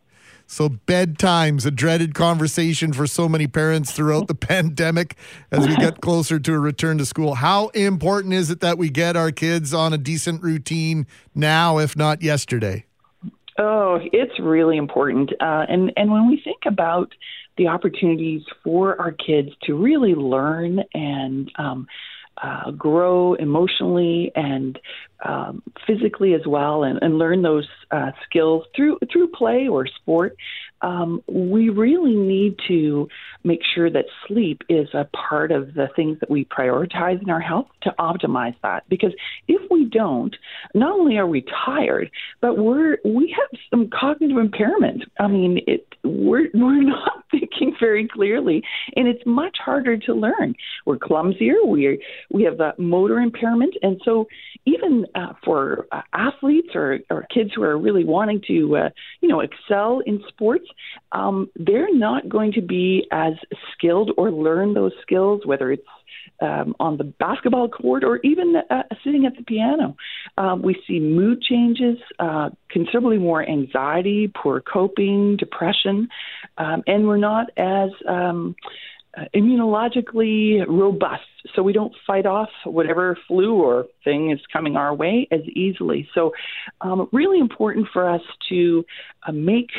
So, bedtime's a dreaded conversation for so many parents throughout the *laughs* pandemic as we get closer to a return to school. How important is it that we get our kids on a decent routine now, if not yesterday? Oh, it's really important. Uh, and, and when we think about the opportunities for our kids to really learn and um, uh, grow emotionally and um, physically as well, and, and learn those uh, skills through through play or sport. Um, we really need to make sure that sleep is a part of the things that we prioritize in our health to optimize that. Because if we don't, not only are we tired, but we're we have some cognitive impairment. I mean, it we're we're *laughs* not thinking very clearly, and it's much harder to learn. We're clumsier. We we have that motor impairment, and so even uh, for uh, athletes or, or kids who are really wanting to, uh, you know, excel in sports, um, they're not going to be as skilled or learn those skills, whether it's um, on the basketball court or even uh, sitting at the piano. Um, we see mood changes, uh, considerably more anxiety, poor coping, depression, um, and we're not as um, uh, immunologically robust so we don't fight off whatever flu or thing is coming our way as easily. So, um, really important for us to uh, make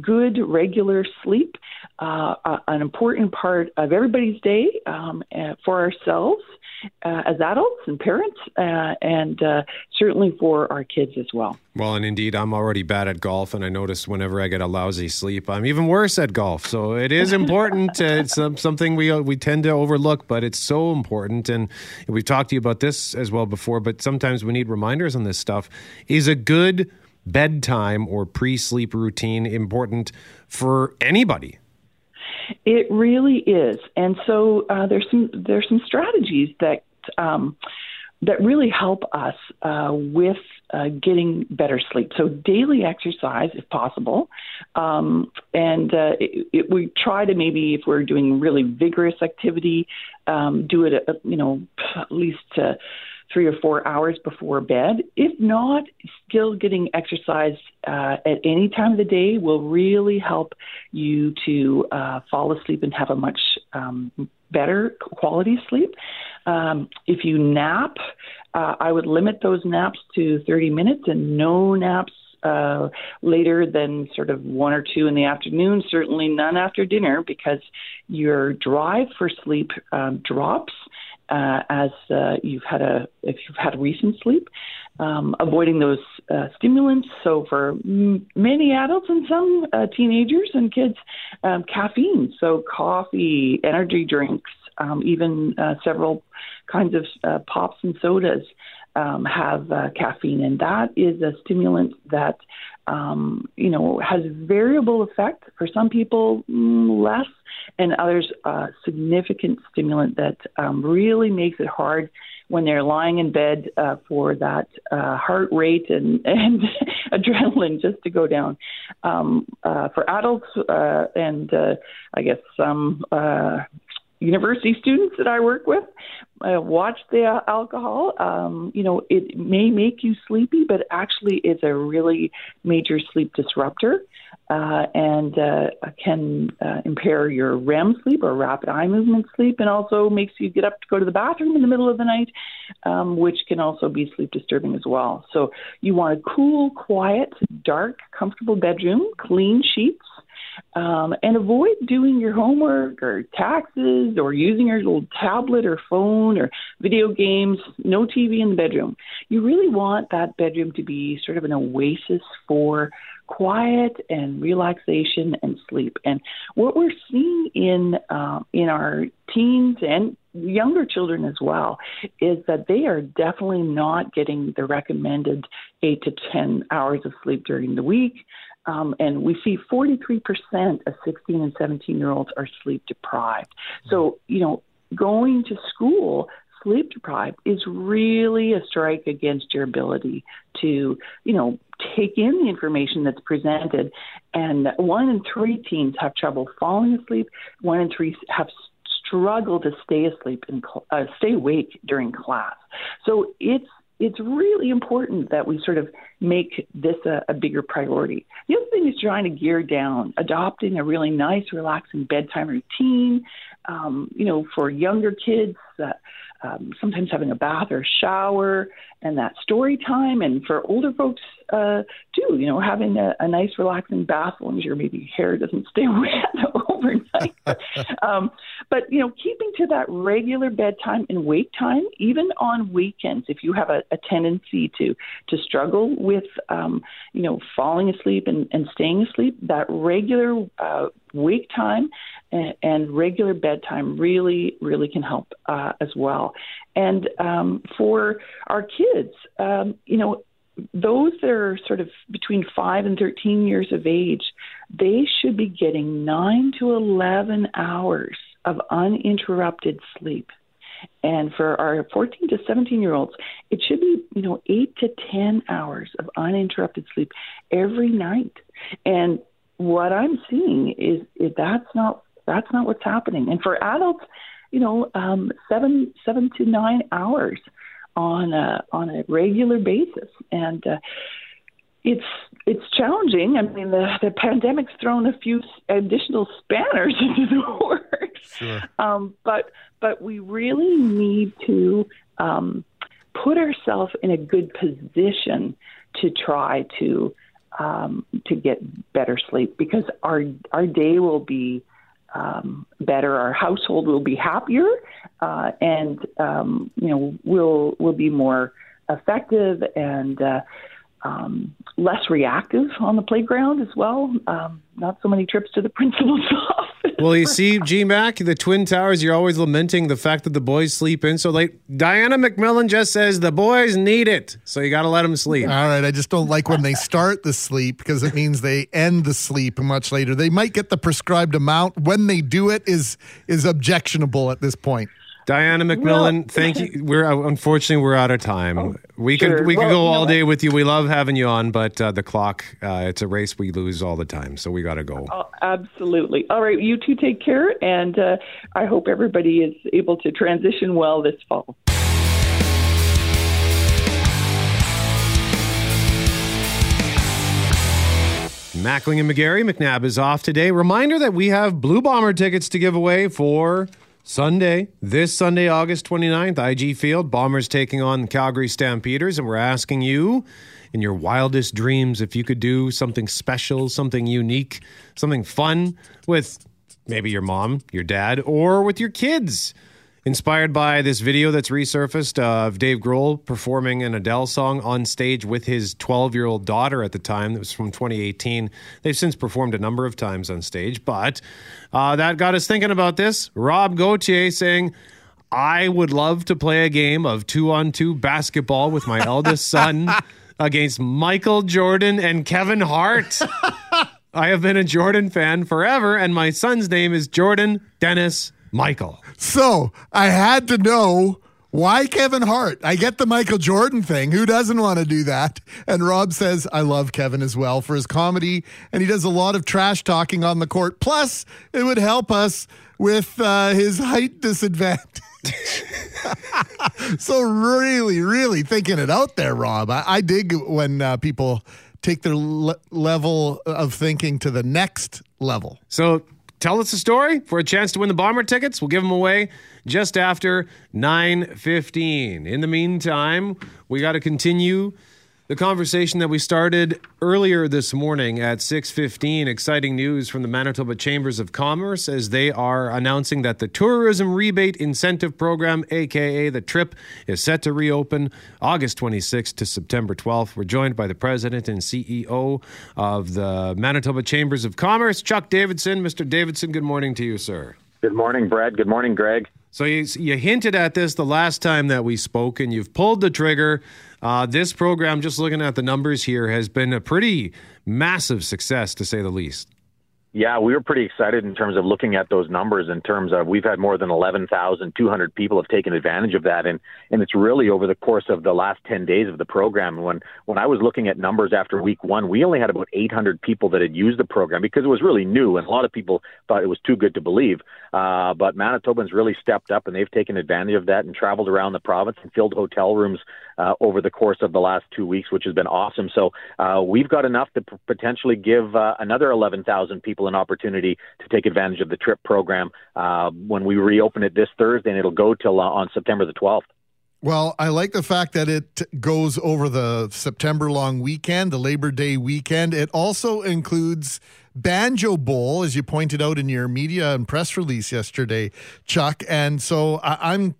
good regular sleep uh, an important part of everybody's day um, for ourselves uh, as adults and parents, uh, and uh, certainly for our kids as well. Well, and indeed, I'm already bad at golf, and I notice whenever I get a lousy sleep, I'm even worse at golf. So it is important. it's something we we tend to overlook, but it's so important. And we've talked to you about this as well before, but sometimes we need reminders on this stuff. Is a good bedtime or pre-sleep routine important for anybody? It really is, and so uh, there's some there's some strategies that um, that really help us uh, with uh, getting better sleep. So daily exercise, if possible, um, and uh, it, it, we try to maybe if we're doing really vigorous activity, um, do it uh, you know at least three or four hours before bed. If not, still getting exercise uh, at any time of the day will really help you to uh, fall asleep and have a much um, better quality sleep. Um, if you nap, uh, I would limit those naps to 30 minutes and no naps uh, later than sort of one or two in the afternoon, certainly none after dinner, because your drive for sleep um, drops uh, as uh, you've had a if you've had recent sleep, um, avoiding those uh, stimulants. So for m- many adults and some uh, teenagers and kids, um, caffeine. So coffee, energy drinks, um, even uh, several kinds of uh, pops and sodas um, have uh, caffeine, and that is a stimulant that um, you know has variable effect. For some people, mm, less, and others, uh, significant stimulant that um, really makes it hard when they're lying in bed uh, for that uh, heart rate and, *laughs* and adrenaline just to go down. Um, uh, for adults uh, and uh, I guess some uh, university students that I work with uh, watch the alcohol. Um, you know, it may make you sleepy, but actually it's a really major sleep disruptor uh, and uh, can uh, impair your REM sleep or rapid eye movement sleep, and also makes you get up to go to the bathroom in the middle of the night, um, which can also be sleep disturbing as well. So you want a cool, quiet, dark, comfortable bedroom, clean sheets um, and avoid doing your homework or taxes or using your little tablet or phone or video games. No TV in the bedroom. You really want that bedroom to be sort of an oasis for quiet and relaxation and sleep. And what we're seeing in uh, in our teens and younger children as well is that they are definitely not getting the recommended eight to ten hours of sleep during the week. Um, and we see 43% of 16 and 17 year olds are sleep deprived. So, you know, going to school sleep deprived is really a strike against your ability to, you know, take in the information that's presented. And one in three teens have trouble falling asleep. One in three have struggled to stay asleep and uh, stay awake during class. So it's it's really important that we sort of make this a, a, bigger priority. The other thing is trying to gear down, adopting a really nice, relaxing bedtime routine. Um, you know, for younger kids, uh, um, sometimes having a bath or shower and that story time. And for older folks, uh, too, you know, having a, a nice, relaxing bath as long as your maybe hair doesn't stay *laughs* wet overnight. *laughs* um, but, you know, keeping to that regular bedtime and wake time, even on weekends, if you have a, a tendency to, to struggle with, um, you know, falling asleep and, and staying asleep, that regular uh, wake time and, and regular bedtime really, really can help uh, as well. And um, for our kids, um, you know, those that are sort of between 5 and 13 years of age, they should be getting 9 to 11 hours of uninterrupted sleep. And for our 14 to 17 year olds, it should be, you know, 8 to 10 hours of uninterrupted sleep every night. And what I'm seeing is, that's not that's not what's happening. And for adults, you know, um, seven seven to nine hours on a, on a regular basis. And uh, it's it's challenging. I mean, the the pandemic's thrown a few additional spanners *laughs* into the works. Sure. Um, but but we really need to um, put ourselves in a good position to try to um, to get better sleep because our our day will be um, better, our household will be happier, uh, and um, you know we'll we'll be more effective and uh, um, less reactive on the playground as well. Um, not so many trips to the *laughs* principal's office. Well, you see, G Mac, the Twin Towers, you're always lamenting the fact that the boys sleep in so late. Diana McMillan just says the boys need it, so you got to let them sleep. All right, I just don't like when they start the sleep because it means they end the sleep much later. They might get the prescribed amount. When they do it is is objectionable at this point. Diana McMillan, *laughs* thank you. We're unfortunately we're out of time. we sure. could we could go all day with you. We love having you on, but uh, the clock uh, it's a race we lose all the time, so we got to go. Oh, absolutely. All right, you two take care, and uh, I hope everybody is able to transition well this fall. Mackling and McGarry, McNabb is off today. Reminder that we have Blue Bomber tickets to give away for Sunday, this Sunday, August 29th, IG Field. Bombers taking on Calgary Stampeders, and we're asking you in your wildest dreams if you could do something special, something unique, something fun with maybe your mom, your dad, or with your kids. Inspired by this video that's resurfaced of Dave Grohl performing an Adele song on stage with his 12 year old daughter at the time. That was from 2018. They've since performed a number of times on stage, but uh, that got us thinking about this. Rob Gauthier saying, I would love to play a game of two on two basketball with my eldest *laughs* son against Michael Jordan and Kevin Hart. *laughs* I have been a Jordan fan forever, and my son's name is Jordan Dennis Michael. So I had to know why Kevin Hart. I get the Michael Jordan thing. Who doesn't want to do that? And Rob says, I love Kevin as well for his comedy, and he does a lot of trash talking on the court. Plus, it would help us with uh, his height disadvantage. *laughs* so really, really thinking it out there, Rob. I, I dig when uh, people take their le- level of thinking to the next level. So tell us a story for a chance to win the bomber tickets. We'll give them away just after 9:15. In the meantime, we got to continue the conversation that we started earlier this morning at 6:15. Exciting news from the Manitoba Chambers of Commerce as they are announcing that the Tourism Rebate Incentive Program, aka the TRIP, is set to reopen August 26th to September 12th. We're joined by the president and CEO of the Manitoba Chambers of Commerce, Chuck Davidson. Mr. Davidson, good morning to you, sir. Good morning, Brad. Good morning, Greg. So you, you hinted at this the last time that we spoke, and you've pulled the trigger. Uh, this program, just looking at the numbers here, has been a pretty massive success, to say the least. Yeah, we were pretty excited in terms of looking at those numbers. In terms of we've had more than 11,200 people have taken advantage of that, and and it's really over the course of the last 10 days of the program. When when I was looking at numbers after week one, we only had about 800 people that had used the program because it was really new, and a lot of people thought it was too good to believe. Uh, but Manitobans really stepped up, and they've taken advantage of that and traveled around the province and filled hotel rooms uh, over the course of the last two weeks, which has been awesome. So uh, we've got enough to p- potentially give uh, another 11,000 people an opportunity to take advantage of the TRIP program uh, when we reopen it this Thursday, and it'll go till uh, on September the 12th. Well, I like the fact that it goes over the September long weekend, the Labor Day weekend. It also includes Banjo Bowl, as you pointed out in your media and press release yesterday, Chuck. And so I- I'm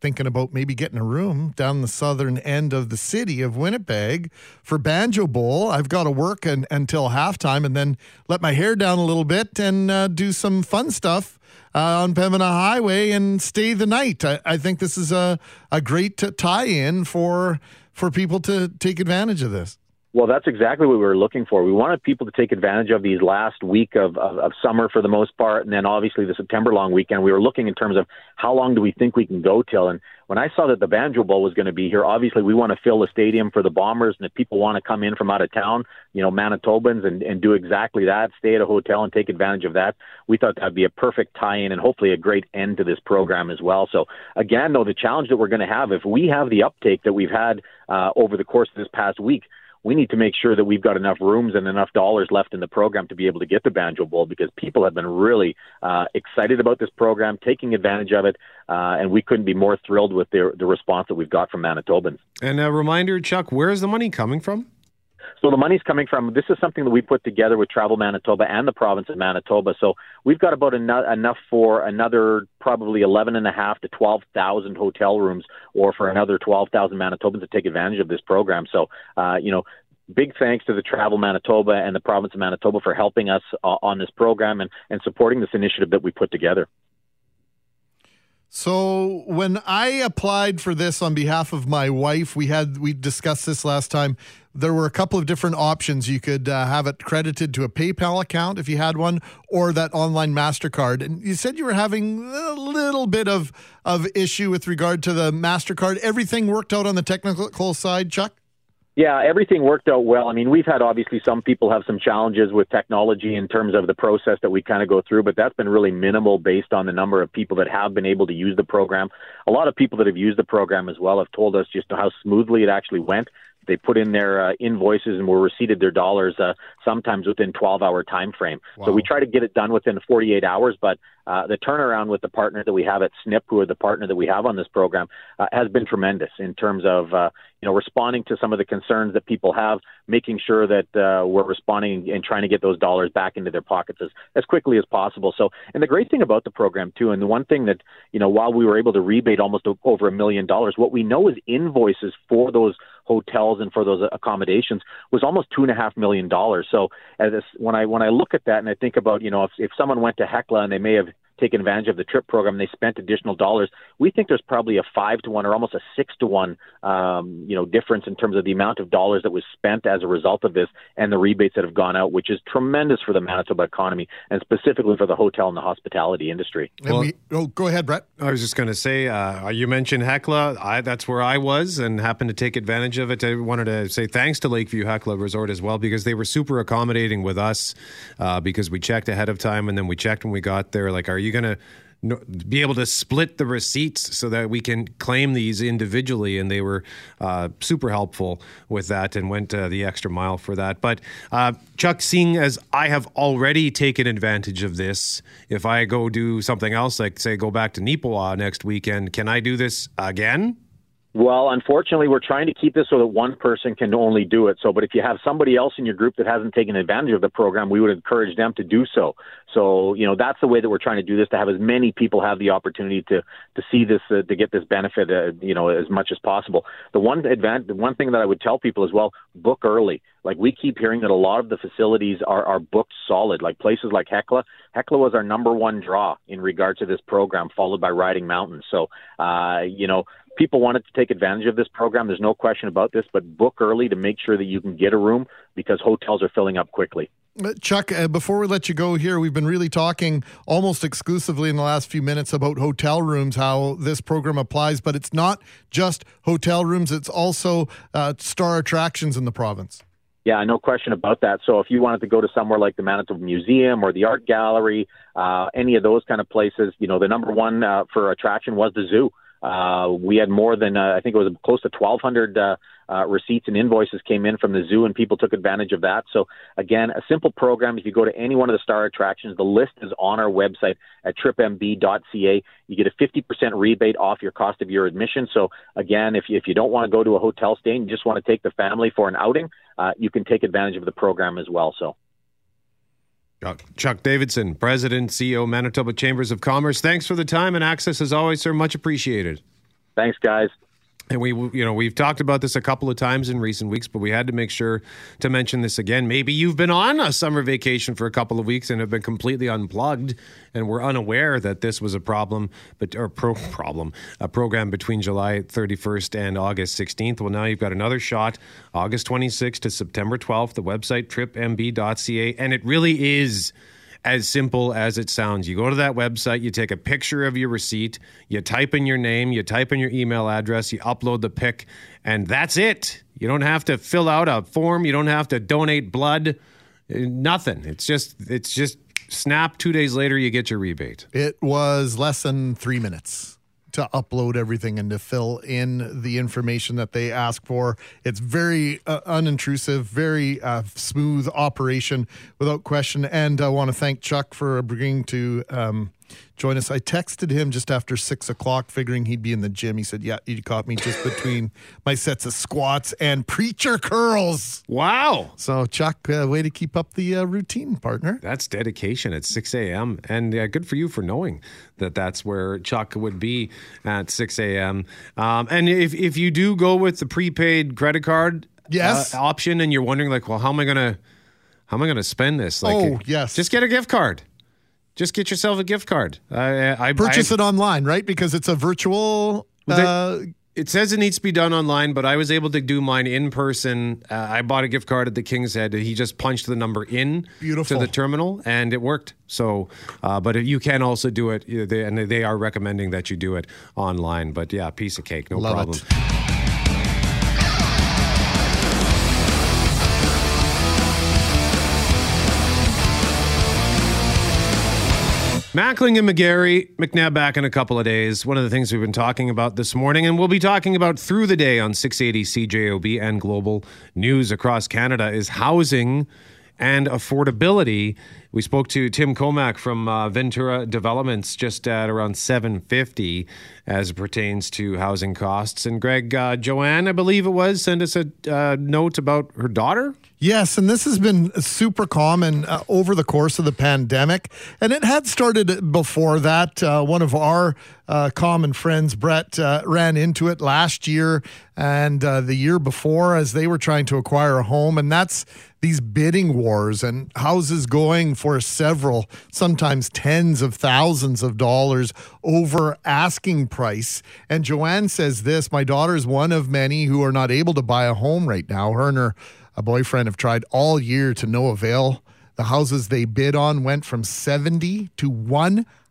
thinking about maybe getting a room down the southern end of the city of Winnipeg for Banjo Bowl. I've got to work until halftime and then let my hair down a little bit and uh, do some fun stuff uh, on Pembina Highway and stay the night. I, I think this is a, a great t- tie-in for for people to take advantage of this. Well, that's exactly what we were looking for. We wanted people to take advantage of these last week of, of, of summer for the most part, and then obviously the September long weekend. We were looking in terms of how long do we think we can go till. And when I saw that the Banjo Bowl was going to be here, obviously we want to fill the stadium for the Bombers, and if people want to come in from out of town, you know, Manitobans, and, and do exactly that, stay at a hotel and take advantage of that, we thought that'd be a perfect tie-in and hopefully a great end to this program as well. So again, though, the challenge that we're going to have, if we have the uptake that we've had uh, over the course of this past week, we need to make sure that we've got enough rooms and enough dollars left in the program to be able to get the Banjo Bowl because people have been really uh, excited about this program, taking advantage of it, uh, and we couldn't be more thrilled with the, the response that we've got from Manitobans. And a reminder, Chuck, where is the money coming from? So the money's coming from this is something that we put together with Travel Manitoba and the province of Manitoba. So we've got about enough, enough for another probably eleven and a half to twelve thousand hotel rooms, or for another twelve thousand Manitobans to take advantage of this program. So uh, you know, big thanks to the Travel Manitoba and the province of Manitoba for helping us uh, on this program and, and supporting this initiative that we put together. So when I applied for this on behalf of my wife, we had we discussed this last time. There were a couple of different options. You could uh, have it credited to a PayPal account if you had one, or that online Mastercard. And you said you were having a little bit of of issue with regard to the Mastercard. Everything worked out on the technical side, Chuck. Yeah, everything worked out well. I mean, we've had obviously some people have some challenges with technology in terms of the process that we kind of go through, but that's been really minimal based on the number of people that have been able to use the program. A lot of people that have used the program as well have told us just how smoothly it actually went. They put in their uh, invoices and were receipted their dollars uh, sometimes within 12 hour time frame. Wow. So we try to get it done within 48 hours, but uh, the turnaround with the partner that we have at SNP, who are the partner that we have on this program, uh, has been tremendous in terms of uh, you know responding to some of the concerns that people have, making sure that uh, we're responding and trying to get those dollars back into their pockets as, as quickly as possible. So, and the great thing about the program too, and the one thing that you know, while we were able to rebate almost over a million dollars, what we know is invoices for those hotels and for those accommodations was almost two and a half million dollars. So as when I when I look at that and I think about you know if if someone went to Hecla and they may have taken advantage of the trip program. They spent additional dollars. We think there's probably a five to one or almost a six to one, um, you know, difference in terms of the amount of dollars that was spent as a result of this and the rebates that have gone out, which is tremendous for the Manitoba economy and specifically for the hotel and the hospitality industry. Well, we, oh, go ahead, Brett. I was just going to say, uh, you mentioned Hecla. I, that's where I was and happened to take advantage of it. I wanted to say thanks to Lakeview Hecla Resort as well because they were super accommodating with us uh, because we checked ahead of time and then we checked when we got there. Like, are you going to be able to split the receipts so that we can claim these individually. And they were uh, super helpful with that and went uh, the extra mile for that. But uh, Chuck, seeing as I have already taken advantage of this, if I go do something else, like say go back to Neepawa next weekend, can I do this again? Well, unfortunately, we're trying to keep this so that one person can only do it. So, but if you have somebody else in your group that hasn't taken advantage of the program, we would encourage them to do so. So, you know, that's the way that we're trying to do this to have as many people have the opportunity to to see this uh, to get this benefit, uh, you know, as much as possible. The one advantage, the one thing that I would tell people as well, book early. Like we keep hearing that a lot of the facilities are are booked solid. Like places like Hecla, Hecla was our number one draw in regard to this program, followed by Riding Mountain. So, uh, you know, people wanted to take advantage of this program. There's no question about this, but book early to make sure that you can get a room because hotels are filling up quickly. Uh, Chuck, uh, before we let you go here, we've been really talking almost exclusively in the last few minutes about hotel rooms, how this program applies, but it's not just hotel rooms, it's also uh, star attractions in the province. Yeah, no question about that. So if you wanted to go to somewhere like the Manitoba Museum or the Art Gallery, uh, any of those kind of places, you know, the number one uh, for attraction was the zoo. Uh, we had more than uh, I think it was close to 1,200 uh, uh, receipts and invoices came in from the zoo, and people took advantage of that. So again, a simple program. If you go to any one of the star attractions, the list is on our website at tripmb.ca. You get a 50% rebate off your cost of your admission. So again, if you, if you don't want to go to a hotel stay and you just want to take the family for an outing, uh, you can take advantage of the program as well. So. Chuck Davidson, President, CEO, Manitoba Chambers of Commerce. Thanks for the time and access as always, sir. Much appreciated. Thanks, guys and we you know we've talked about this a couple of times in recent weeks but we had to make sure to mention this again. Maybe you've been on a summer vacation for a couple of weeks and have been completely unplugged and were unaware that this was a problem but or pro problem a program between July 31st and August 16th well now you've got another shot August 26th to September 12th the website tripmb.ca and it really is as simple as it sounds. You go to that website, you take a picture of your receipt, you type in your name, you type in your email address, you upload the pic, and that's it. You don't have to fill out a form, you don't have to donate blood, uh, nothing. It's just it's just snap 2 days later you get your rebate. It was less than 3 minutes. To upload everything and to fill in the information that they ask for. It's very uh, unintrusive, very uh, smooth operation without question. And I want to thank Chuck for bringing to. Um, join us. I texted him just after six o'clock, figuring he'd be in the gym. He said, "Yeah, you caught me just between *laughs* my sets of squats and preacher curls." Wow! So, Chuck, uh, way to keep up the uh, routine, partner. That's dedication at 6 a.m. And uh, good for you for knowing that that's where Chuck would be at 6 a.m. Um, and if if you do go with the prepaid credit card Yes. uh, option, and you're wondering like, well, how am I gonna how am I gonna spend this? Like, Oh, yes. just get a gift card. Just get yourself a gift card. I, I Purchase I, it online, right? Because it's a virtual. They- Uh, it says it needs to be done online, but I was able to do mine in person. Uh, I bought a gift card at the King's Head. He just punched the number in Beautiful. to the terminal, and it worked. So, uh, but you can also do it, you know, they, and they are recommending that you do it online. But yeah, piece of cake, no Love problem. it. Mackling and McGarry, McNabb back in a couple of days. One of the things we've been talking about this morning, and we'll be talking about through the day on 680 CJOB and global news across Canada, is housing and affordability. We spoke to Tim Comack from uh, Ventura Developments just at around 750 as it pertains to housing costs. And Greg, uh, Joanne, I believe it was, sent us a uh, note about her daughter. Yes, and this has been super common uh, over the course of the pandemic. And it had started before that. Uh, one of our uh, common friends, Brett, uh, ran into it last year and uh, the year before as they were trying to acquire a home. And that's these bidding wars and houses going for several, sometimes tens of thousands of dollars over asking price. And Joanne says this My daughter is one of many who are not able to buy a home right now. Her and her a boyfriend have tried all year to no avail. The houses they bid on went from 70 to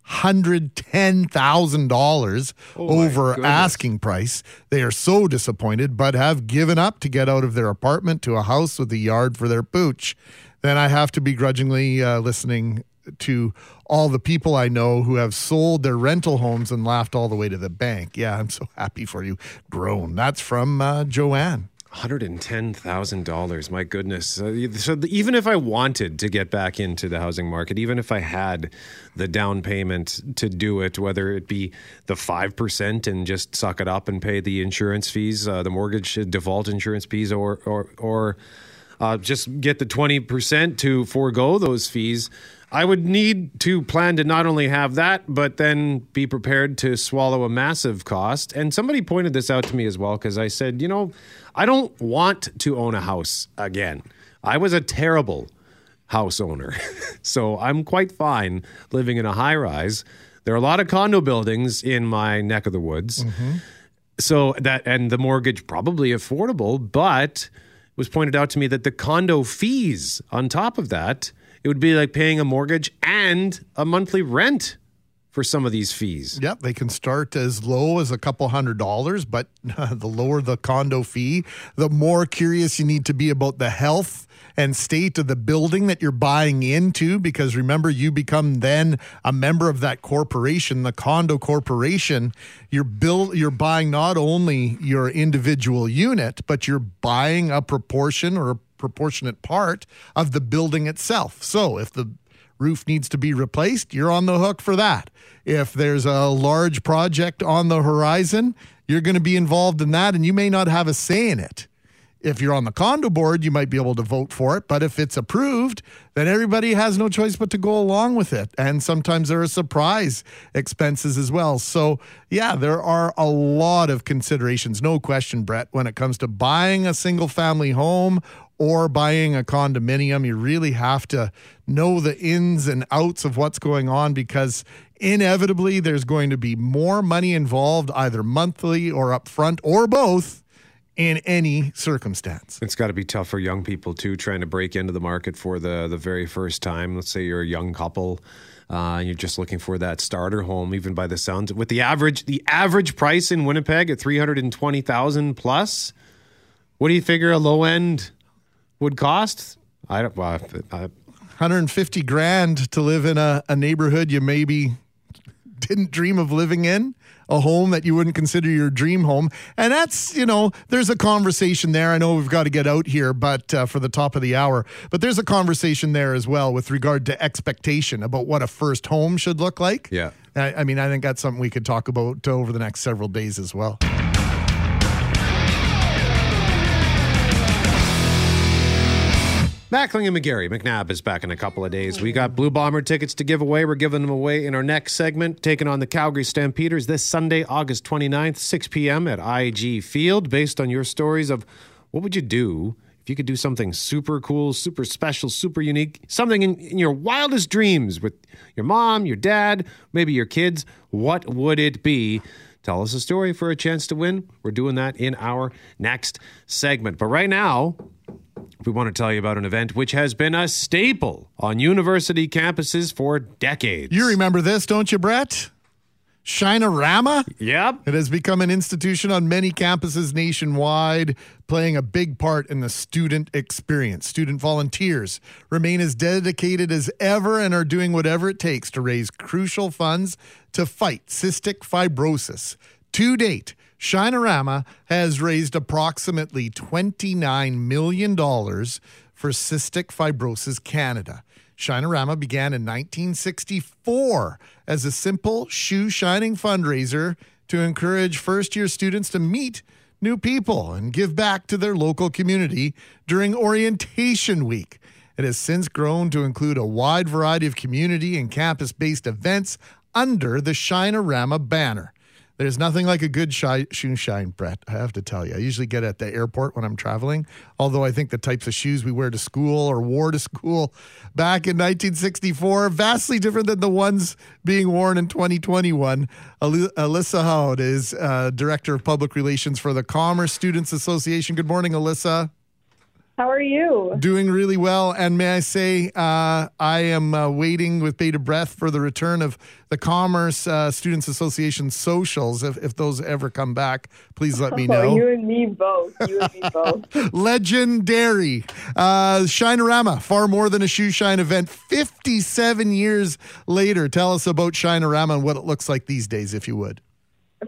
$110,000 over asking price. They are so disappointed, but have given up to get out of their apartment to a house with a yard for their pooch. Then I have to begrudgingly uh, listening to all the people I know who have sold their rental homes and laughed all the way to the bank. Yeah, I'm so happy for you. Groan. That's from uh, Joanne. $110,000. My goodness. Uh, so even if I wanted to get back into the housing market, even if I had the down payment to do it, whether it be the 5% and just suck it up and pay the insurance fees, uh, the mortgage default insurance fees, or, or, or uh, just get the 20% to forego those fees, I would need to plan to not only have that, but then be prepared to swallow a massive cost. And somebody pointed this out to me as well because I said, you know, I don't want to own a house again. I was a terrible house owner. *laughs* so I'm quite fine living in a high rise. There are a lot of condo buildings in my neck of the woods. Mm-hmm. So that, and the mortgage probably affordable, but it was pointed out to me that the condo fees on top of that, it would be like paying a mortgage and a monthly rent for some of these fees. Yep, they can start as low as a couple hundred dollars, but *laughs* the lower the condo fee, the more curious you need to be about the health and state of the building that you're buying into because remember you become then a member of that corporation the condo corporation you're build you're buying not only your individual unit but you're buying a proportion or a proportionate part of the building itself so if the roof needs to be replaced, you're on the hook for that. If there's a large project on the horizon, you're going to be involved in that and you may not have a say in it. If you're on the condo board, you might be able to vote for it, but if it's approved, then everybody has no choice but to go along with it. And sometimes there are surprise expenses as well. So, yeah, there are a lot of considerations, no question, Brett, when it comes to buying a single family home or buying a condominium, you really have to know the ins and outs of what's going on because inevitably there's going to be more money involved, either monthly or upfront or both, in any circumstance. It's got to be tough for young people too, trying to break into the market for the the very first time. Let's say you're a young couple, uh, and you're just looking for that starter home. Even by the sounds, with the average the average price in Winnipeg at three hundred and twenty thousand plus, what do you figure a low end would cost? I don't. Well, I, 150 grand to live in a, a neighborhood you maybe didn't dream of living in, a home that you wouldn't consider your dream home. And that's, you know, there's a conversation there. I know we've got to get out here, but uh, for the top of the hour, but there's a conversation there as well with regard to expectation about what a first home should look like. Yeah. I, I mean, I think that's something we could talk about over the next several days as well. Mackling and McGarry. McNabb is back in a couple of days. We got Blue Bomber tickets to give away. We're giving them away in our next segment, taking on the Calgary Stampeders this Sunday, August 29th, 6 p.m. at IG Field. Based on your stories of what would you do if you could do something super cool, super special, super unique, something in, in your wildest dreams with your mom, your dad, maybe your kids, what would it be? Tell us a story for a chance to win. We're doing that in our next segment. But right now, we want to tell you about an event which has been a staple on university campuses for decades. You remember this, don't you, Brett? Shinerama? Yep. It has become an institution on many campuses nationwide, playing a big part in the student experience. Student volunteers remain as dedicated as ever and are doing whatever it takes to raise crucial funds to fight cystic fibrosis. To date, Shinorama has raised approximately $29 million for Cystic Fibrosis Canada. Shinorama began in 1964 as a simple shoe shining fundraiser to encourage first year students to meet new people and give back to their local community during orientation week. It has since grown to include a wide variety of community and campus based events under the Shinorama banner. There's nothing like a good shi- shoe shine, Brett. I have to tell you. I usually get at the airport when I'm traveling. Although I think the types of shoes we wear to school or wore to school back in 1964 vastly different than the ones being worn in 2021. Al- Alyssa Howard is uh, director of public relations for the Commerce Students Association. Good morning, Alyssa. How are you? Doing really well. And may I say, uh, I am uh, waiting with bated breath for the return of the Commerce uh, Students Association socials. If, if those ever come back, please let me *laughs* know. Oh, you and me both. You and me both. *laughs* Legendary. Uh, Shinorama, far more than a shoe shine event. 57 years later. Tell us about Shinorama and what it looks like these days, if you would.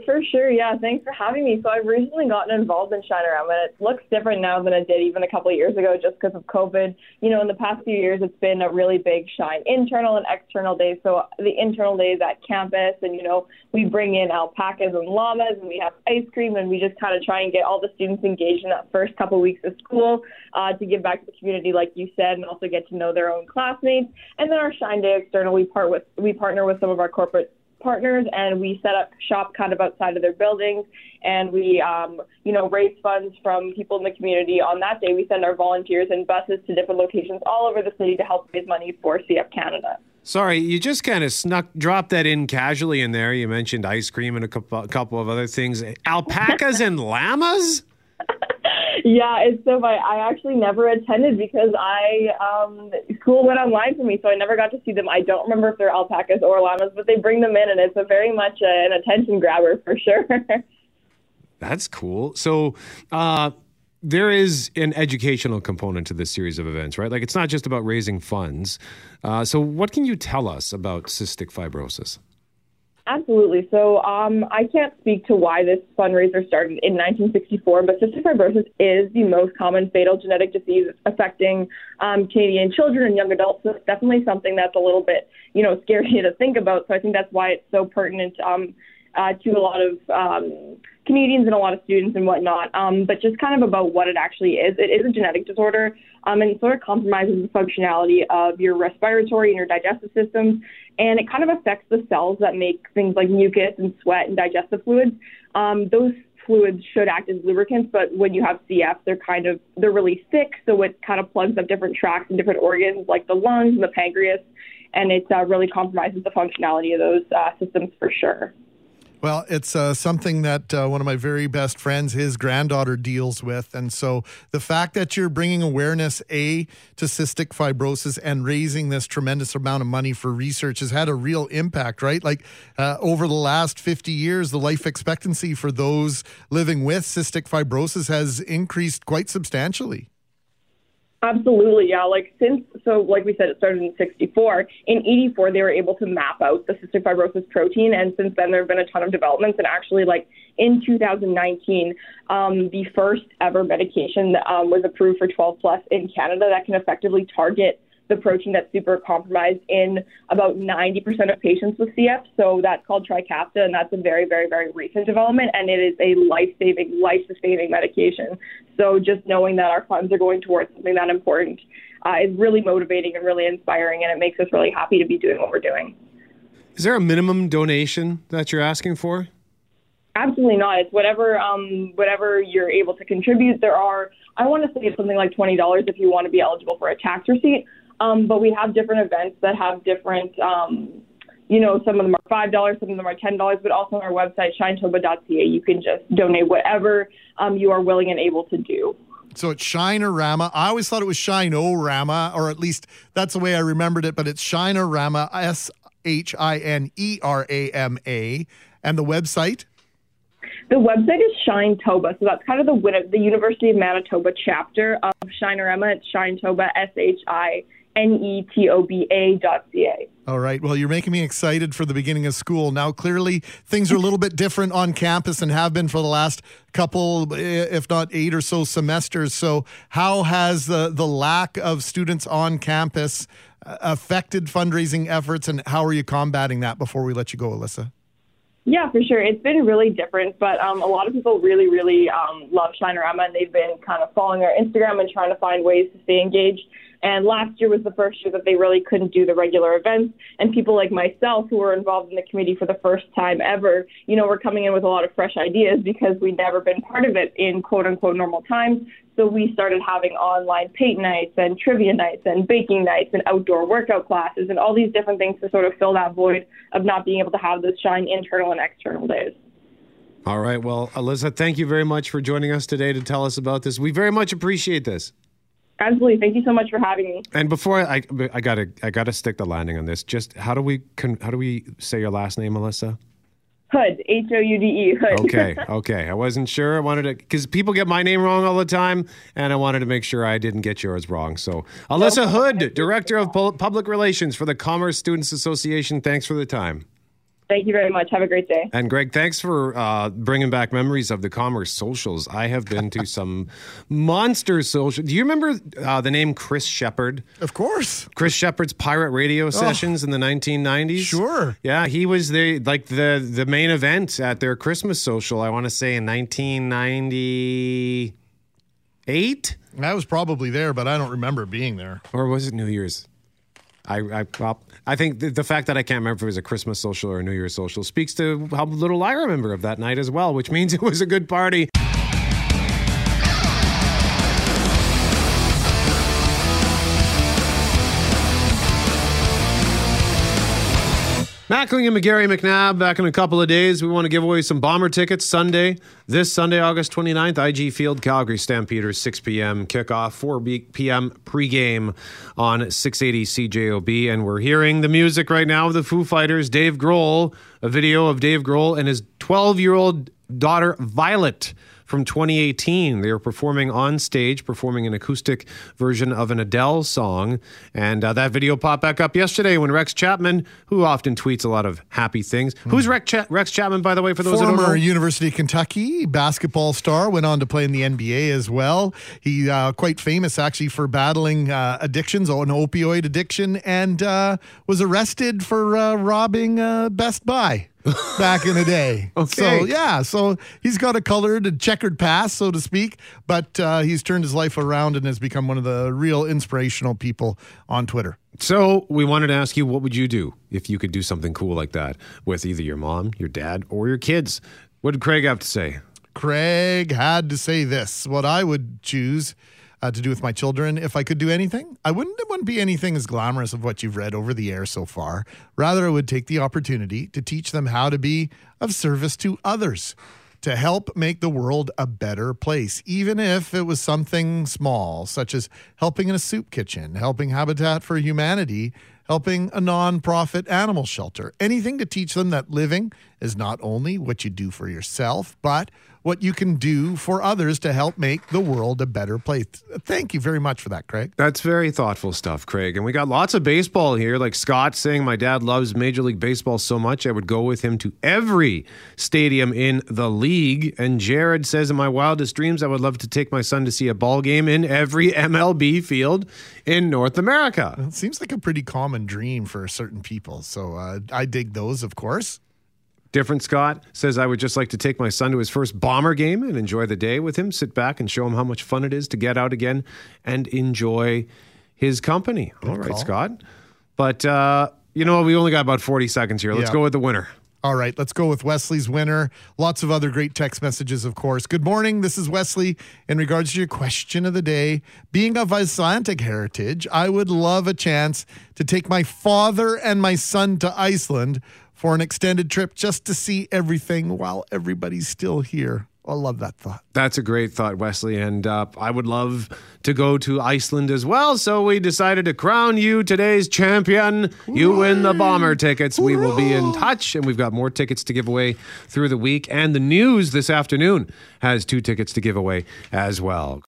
For sure, yeah. Thanks for having me. So I've recently gotten involved in Shinerama, and it looks different now than it did even a couple of years ago, just because of COVID. You know, in the past few years, it's been a really big Shine internal and external days. So the internal days at campus, and you know, we bring in alpacas and llamas, and we have ice cream, and we just kind of try and get all the students engaged in that first couple of weeks of school uh, to give back to the community, like you said, and also get to know their own classmates. And then our Shine Day external, we part with we partner with some of our corporate partners and we set up shop kind of outside of their buildings and we um, you know raise funds from people in the community on that day we send our volunteers in buses to different locations all over the city to help raise money for cf canada Sorry, you just kind of snuck, dropped that in casually in there. You mentioned ice cream and a couple, a couple of other things. Alpacas and llamas? *laughs* *laughs* yeah, it's so funny. I actually never attended because I um school went online for me, so I never got to see them. I don't remember if they're alpacas or llamas, but they bring them in, and it's a very much uh, an attention grabber for sure. *laughs* That's cool. So, uh, there is an educational component to this series of events, right? Like it's not just about raising funds. Uh, so, what can you tell us about cystic fibrosis? Absolutely. So um, I can't speak to why this fundraiser started in 1964, but cystic fibrosis is the most common fatal genetic disease affecting um, Canadian children and young adults. So it's definitely something that's a little bit, you know, scary *laughs* to think about. So I think that's why it's so pertinent um, uh, to a lot of um, Canadians and a lot of students and whatnot. Um, but just kind of about what it actually is. It is a genetic disorder, um, and it sort of compromises the functionality of your respiratory and your digestive systems, and it kind of affects the cells that make things like mucus and sweat and digestive fluids. Um, those fluids should act as lubricants, but when you have CF, they're kind of they're really thick, so it kind of plugs up different tracts and different organs like the lungs and the pancreas, and it uh, really compromises the functionality of those uh, systems for sure. Well, it's uh, something that uh, one of my very best friends, his granddaughter, deals with. And so the fact that you're bringing awareness, A, to cystic fibrosis and raising this tremendous amount of money for research has had a real impact, right? Like uh, over the last 50 years, the life expectancy for those living with cystic fibrosis has increased quite substantially. Absolutely, yeah. Like since so, like we said, it started in '64. In '84, they were able to map out the cystic fibrosis protein, and since then there have been a ton of developments. And actually, like in 2019, um, the first ever medication um, was approved for 12 plus in Canada that can effectively target the protein that's super compromised in about 90% of patients with CF. So that's called Trikafta, and that's a very, very, very recent development, and it is a life-saving, life-sustaining medication. So just knowing that our funds are going towards something that important uh, is really motivating and really inspiring, and it makes us really happy to be doing what we're doing. Is there a minimum donation that you're asking for? Absolutely not. It's whatever um, whatever you're able to contribute. There are I want to say it's something like twenty dollars if you want to be eligible for a tax receipt. Um, but we have different events that have different, um, you know, some of them are five dollars, some of them are ten dollars. But also on our website, shinetoba.ca, you can just donate whatever um, you are willing and able to do. So it's Shinerama. I always thought it was Shinorama, or at least that's the way I remembered it. But it's Shinerama, S H I N E R A M A, and the website. The website is Shine Toba, so that's kind of the the University of Manitoba chapter of Shinerama. It's Shine Toba, S H I N-E-T-O-B-A dot C-A. All right. Well, you're making me excited for the beginning of school. Now, clearly, things are a little bit different on campus and have been for the last couple, if not eight or so semesters. So, how has the, the lack of students on campus uh, affected fundraising efforts, and how are you combating that before we let you go, Alyssa? Yeah, for sure. It's been really different, but um, a lot of people really, really um, love Shinerama, and they've been kind of following our Instagram and trying to find ways to stay engaged. And last year was the first year that they really couldn't do the regular events. And people like myself, who were involved in the committee for the first time ever, you know, were coming in with a lot of fresh ideas because we'd never been part of it in quote unquote normal times. So we started having online paint nights and trivia nights and baking nights and outdoor workout classes and all these different things to sort of fill that void of not being able to have those shine internal and external days. All right. Well, Alyssa, thank you very much for joining us today to tell us about this. We very much appreciate this. Absolutely. Thank you so much for having me. And before I, I gotta, I gotta stick the landing on this. Just how do we, how do we say your last name, Melissa? Hood, H O U D E, Hood. Okay, *laughs* okay. I wasn't sure. I wanted to, because people get my name wrong all the time, and I wanted to make sure I didn't get yours wrong. So, Alyssa Hood, Director of Public Relations for the Commerce Students Association, thanks for the time. Thank you very much. Have a great day. And Greg, thanks for uh, bringing back memories of the commerce socials. I have been to *laughs* some monster social. Do you remember uh, the name Chris Sheppard? Of course. Chris Sheppard's pirate radio sessions oh, in the 1990s. Sure. Yeah, he was the like the the main event at their Christmas social. I want to say in 1998. I was probably there, but I don't remember being there. Or was it New Year's? I, I, well, I think the, the, fact that I can't remember if it was a Christmas social or a New Year's social speaks to how little I remember of that night as well, which means it was a good party. Mackling and McGarry McNabb back in a couple of days. We want to give away some bomber tickets Sunday. This Sunday, August 29th, IG Field, Calgary Stampeders, 6 p.m. kickoff, 4 p.m. pregame on 680 CJOB. And we're hearing the music right now of the Foo Fighters, Dave Grohl, a video of Dave Grohl and his 12 year old daughter, Violet from 2018. They were performing on stage, performing an acoustic version of an Adele song. And uh, that video popped back up yesterday when Rex Chapman, who often tweets a lot of happy things. Mm. Who's Rex, Cha- Rex Chapman, by the way, for those Former that don't know? University of Kentucky basketball star, went on to play in the NBA as well. He uh, quite famous actually for battling uh, addictions, an opioid addiction, and uh, was arrested for uh, robbing uh, Best Buy back in the day. *laughs* okay. So yeah, so he's got a colored and checkered past, so to speak, but uh, he's turned his life around and has become one of the real inspirational people on Twitter. So we wanted to ask you, what would you do if you could do something cool like that with either your mom, your dad, or your kids? What did Craig have to say? Craig had to say this. What I would choose uh, to do with my children. If I could do anything, I wouldn't, it wouldn't be anything as glamorous of what you've read over the air so far. Rather, I would take the opportunity to teach them how to be of service to others, to help make the world a better place, even if it was something small, such as helping in a soup kitchen, helping Habitat for Humanity, helping a nonprofit animal shelter, anything to teach them that living is not only what you do for yourself, but what you can do for others to help make the world a better place. Thank you very much for that, Craig. That's very thoughtful stuff, Craig. And we got lots of baseball here. Like Scott saying, my dad loves Major League Baseball so much, I would go with him to every stadium in the league. And Jared says, in my wildest dreams, I would love to take my son to see a ball game in every *laughs* MLB field in North America. It seems like a pretty common dream for certain people. So uh, I dig those, of course. Different Scott says, I would just like to take my son to his first bomber game and enjoy the day with him, sit back and show him how much fun it is to get out again and enjoy his company. All right, call. Scott. But, uh, you know, we only got about 40 seconds here. Let's Yeah. go with the winner. All right, let's go with Wesley's winner. Lots of other great text messages, of course. Good morning. This is Wesley. In regards to your question of the day, being of Icelandic heritage, I would love a chance to take my father and my son to Iceland for an extended trip just to see everything while everybody's still here. I love that thought. That's a great thought, Wesley. And uh, I would love to go to Iceland as well. So we decided to crown you today's champion. You win the bomber tickets. We will be in touch. And we've got more tickets to give away through the week. And the news this afternoon has two tickets to give away as well.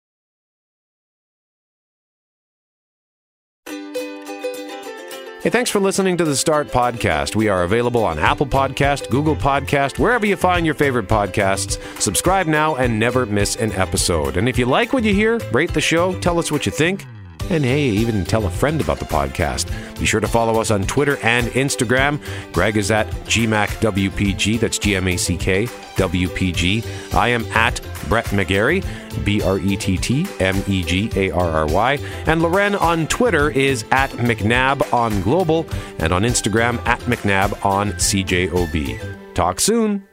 Hey, thanks for listening to the Start Podcast. We are available on Apple Podcast, Google Podcast, wherever you find your favorite podcasts. Subscribe now and never miss an episode. And if you like what you hear, rate the show, tell us what you think. And hey, even tell a friend about the podcast. Be sure to follow us on Twitter and Instagram. Greg is at GMACWPG, that's G M A C K WPG. I am at Brett McGarry, B R E T T M E G A R R Y. And Loren on Twitter is at McNab on Global and on Instagram at McNab on CJOB. Talk soon.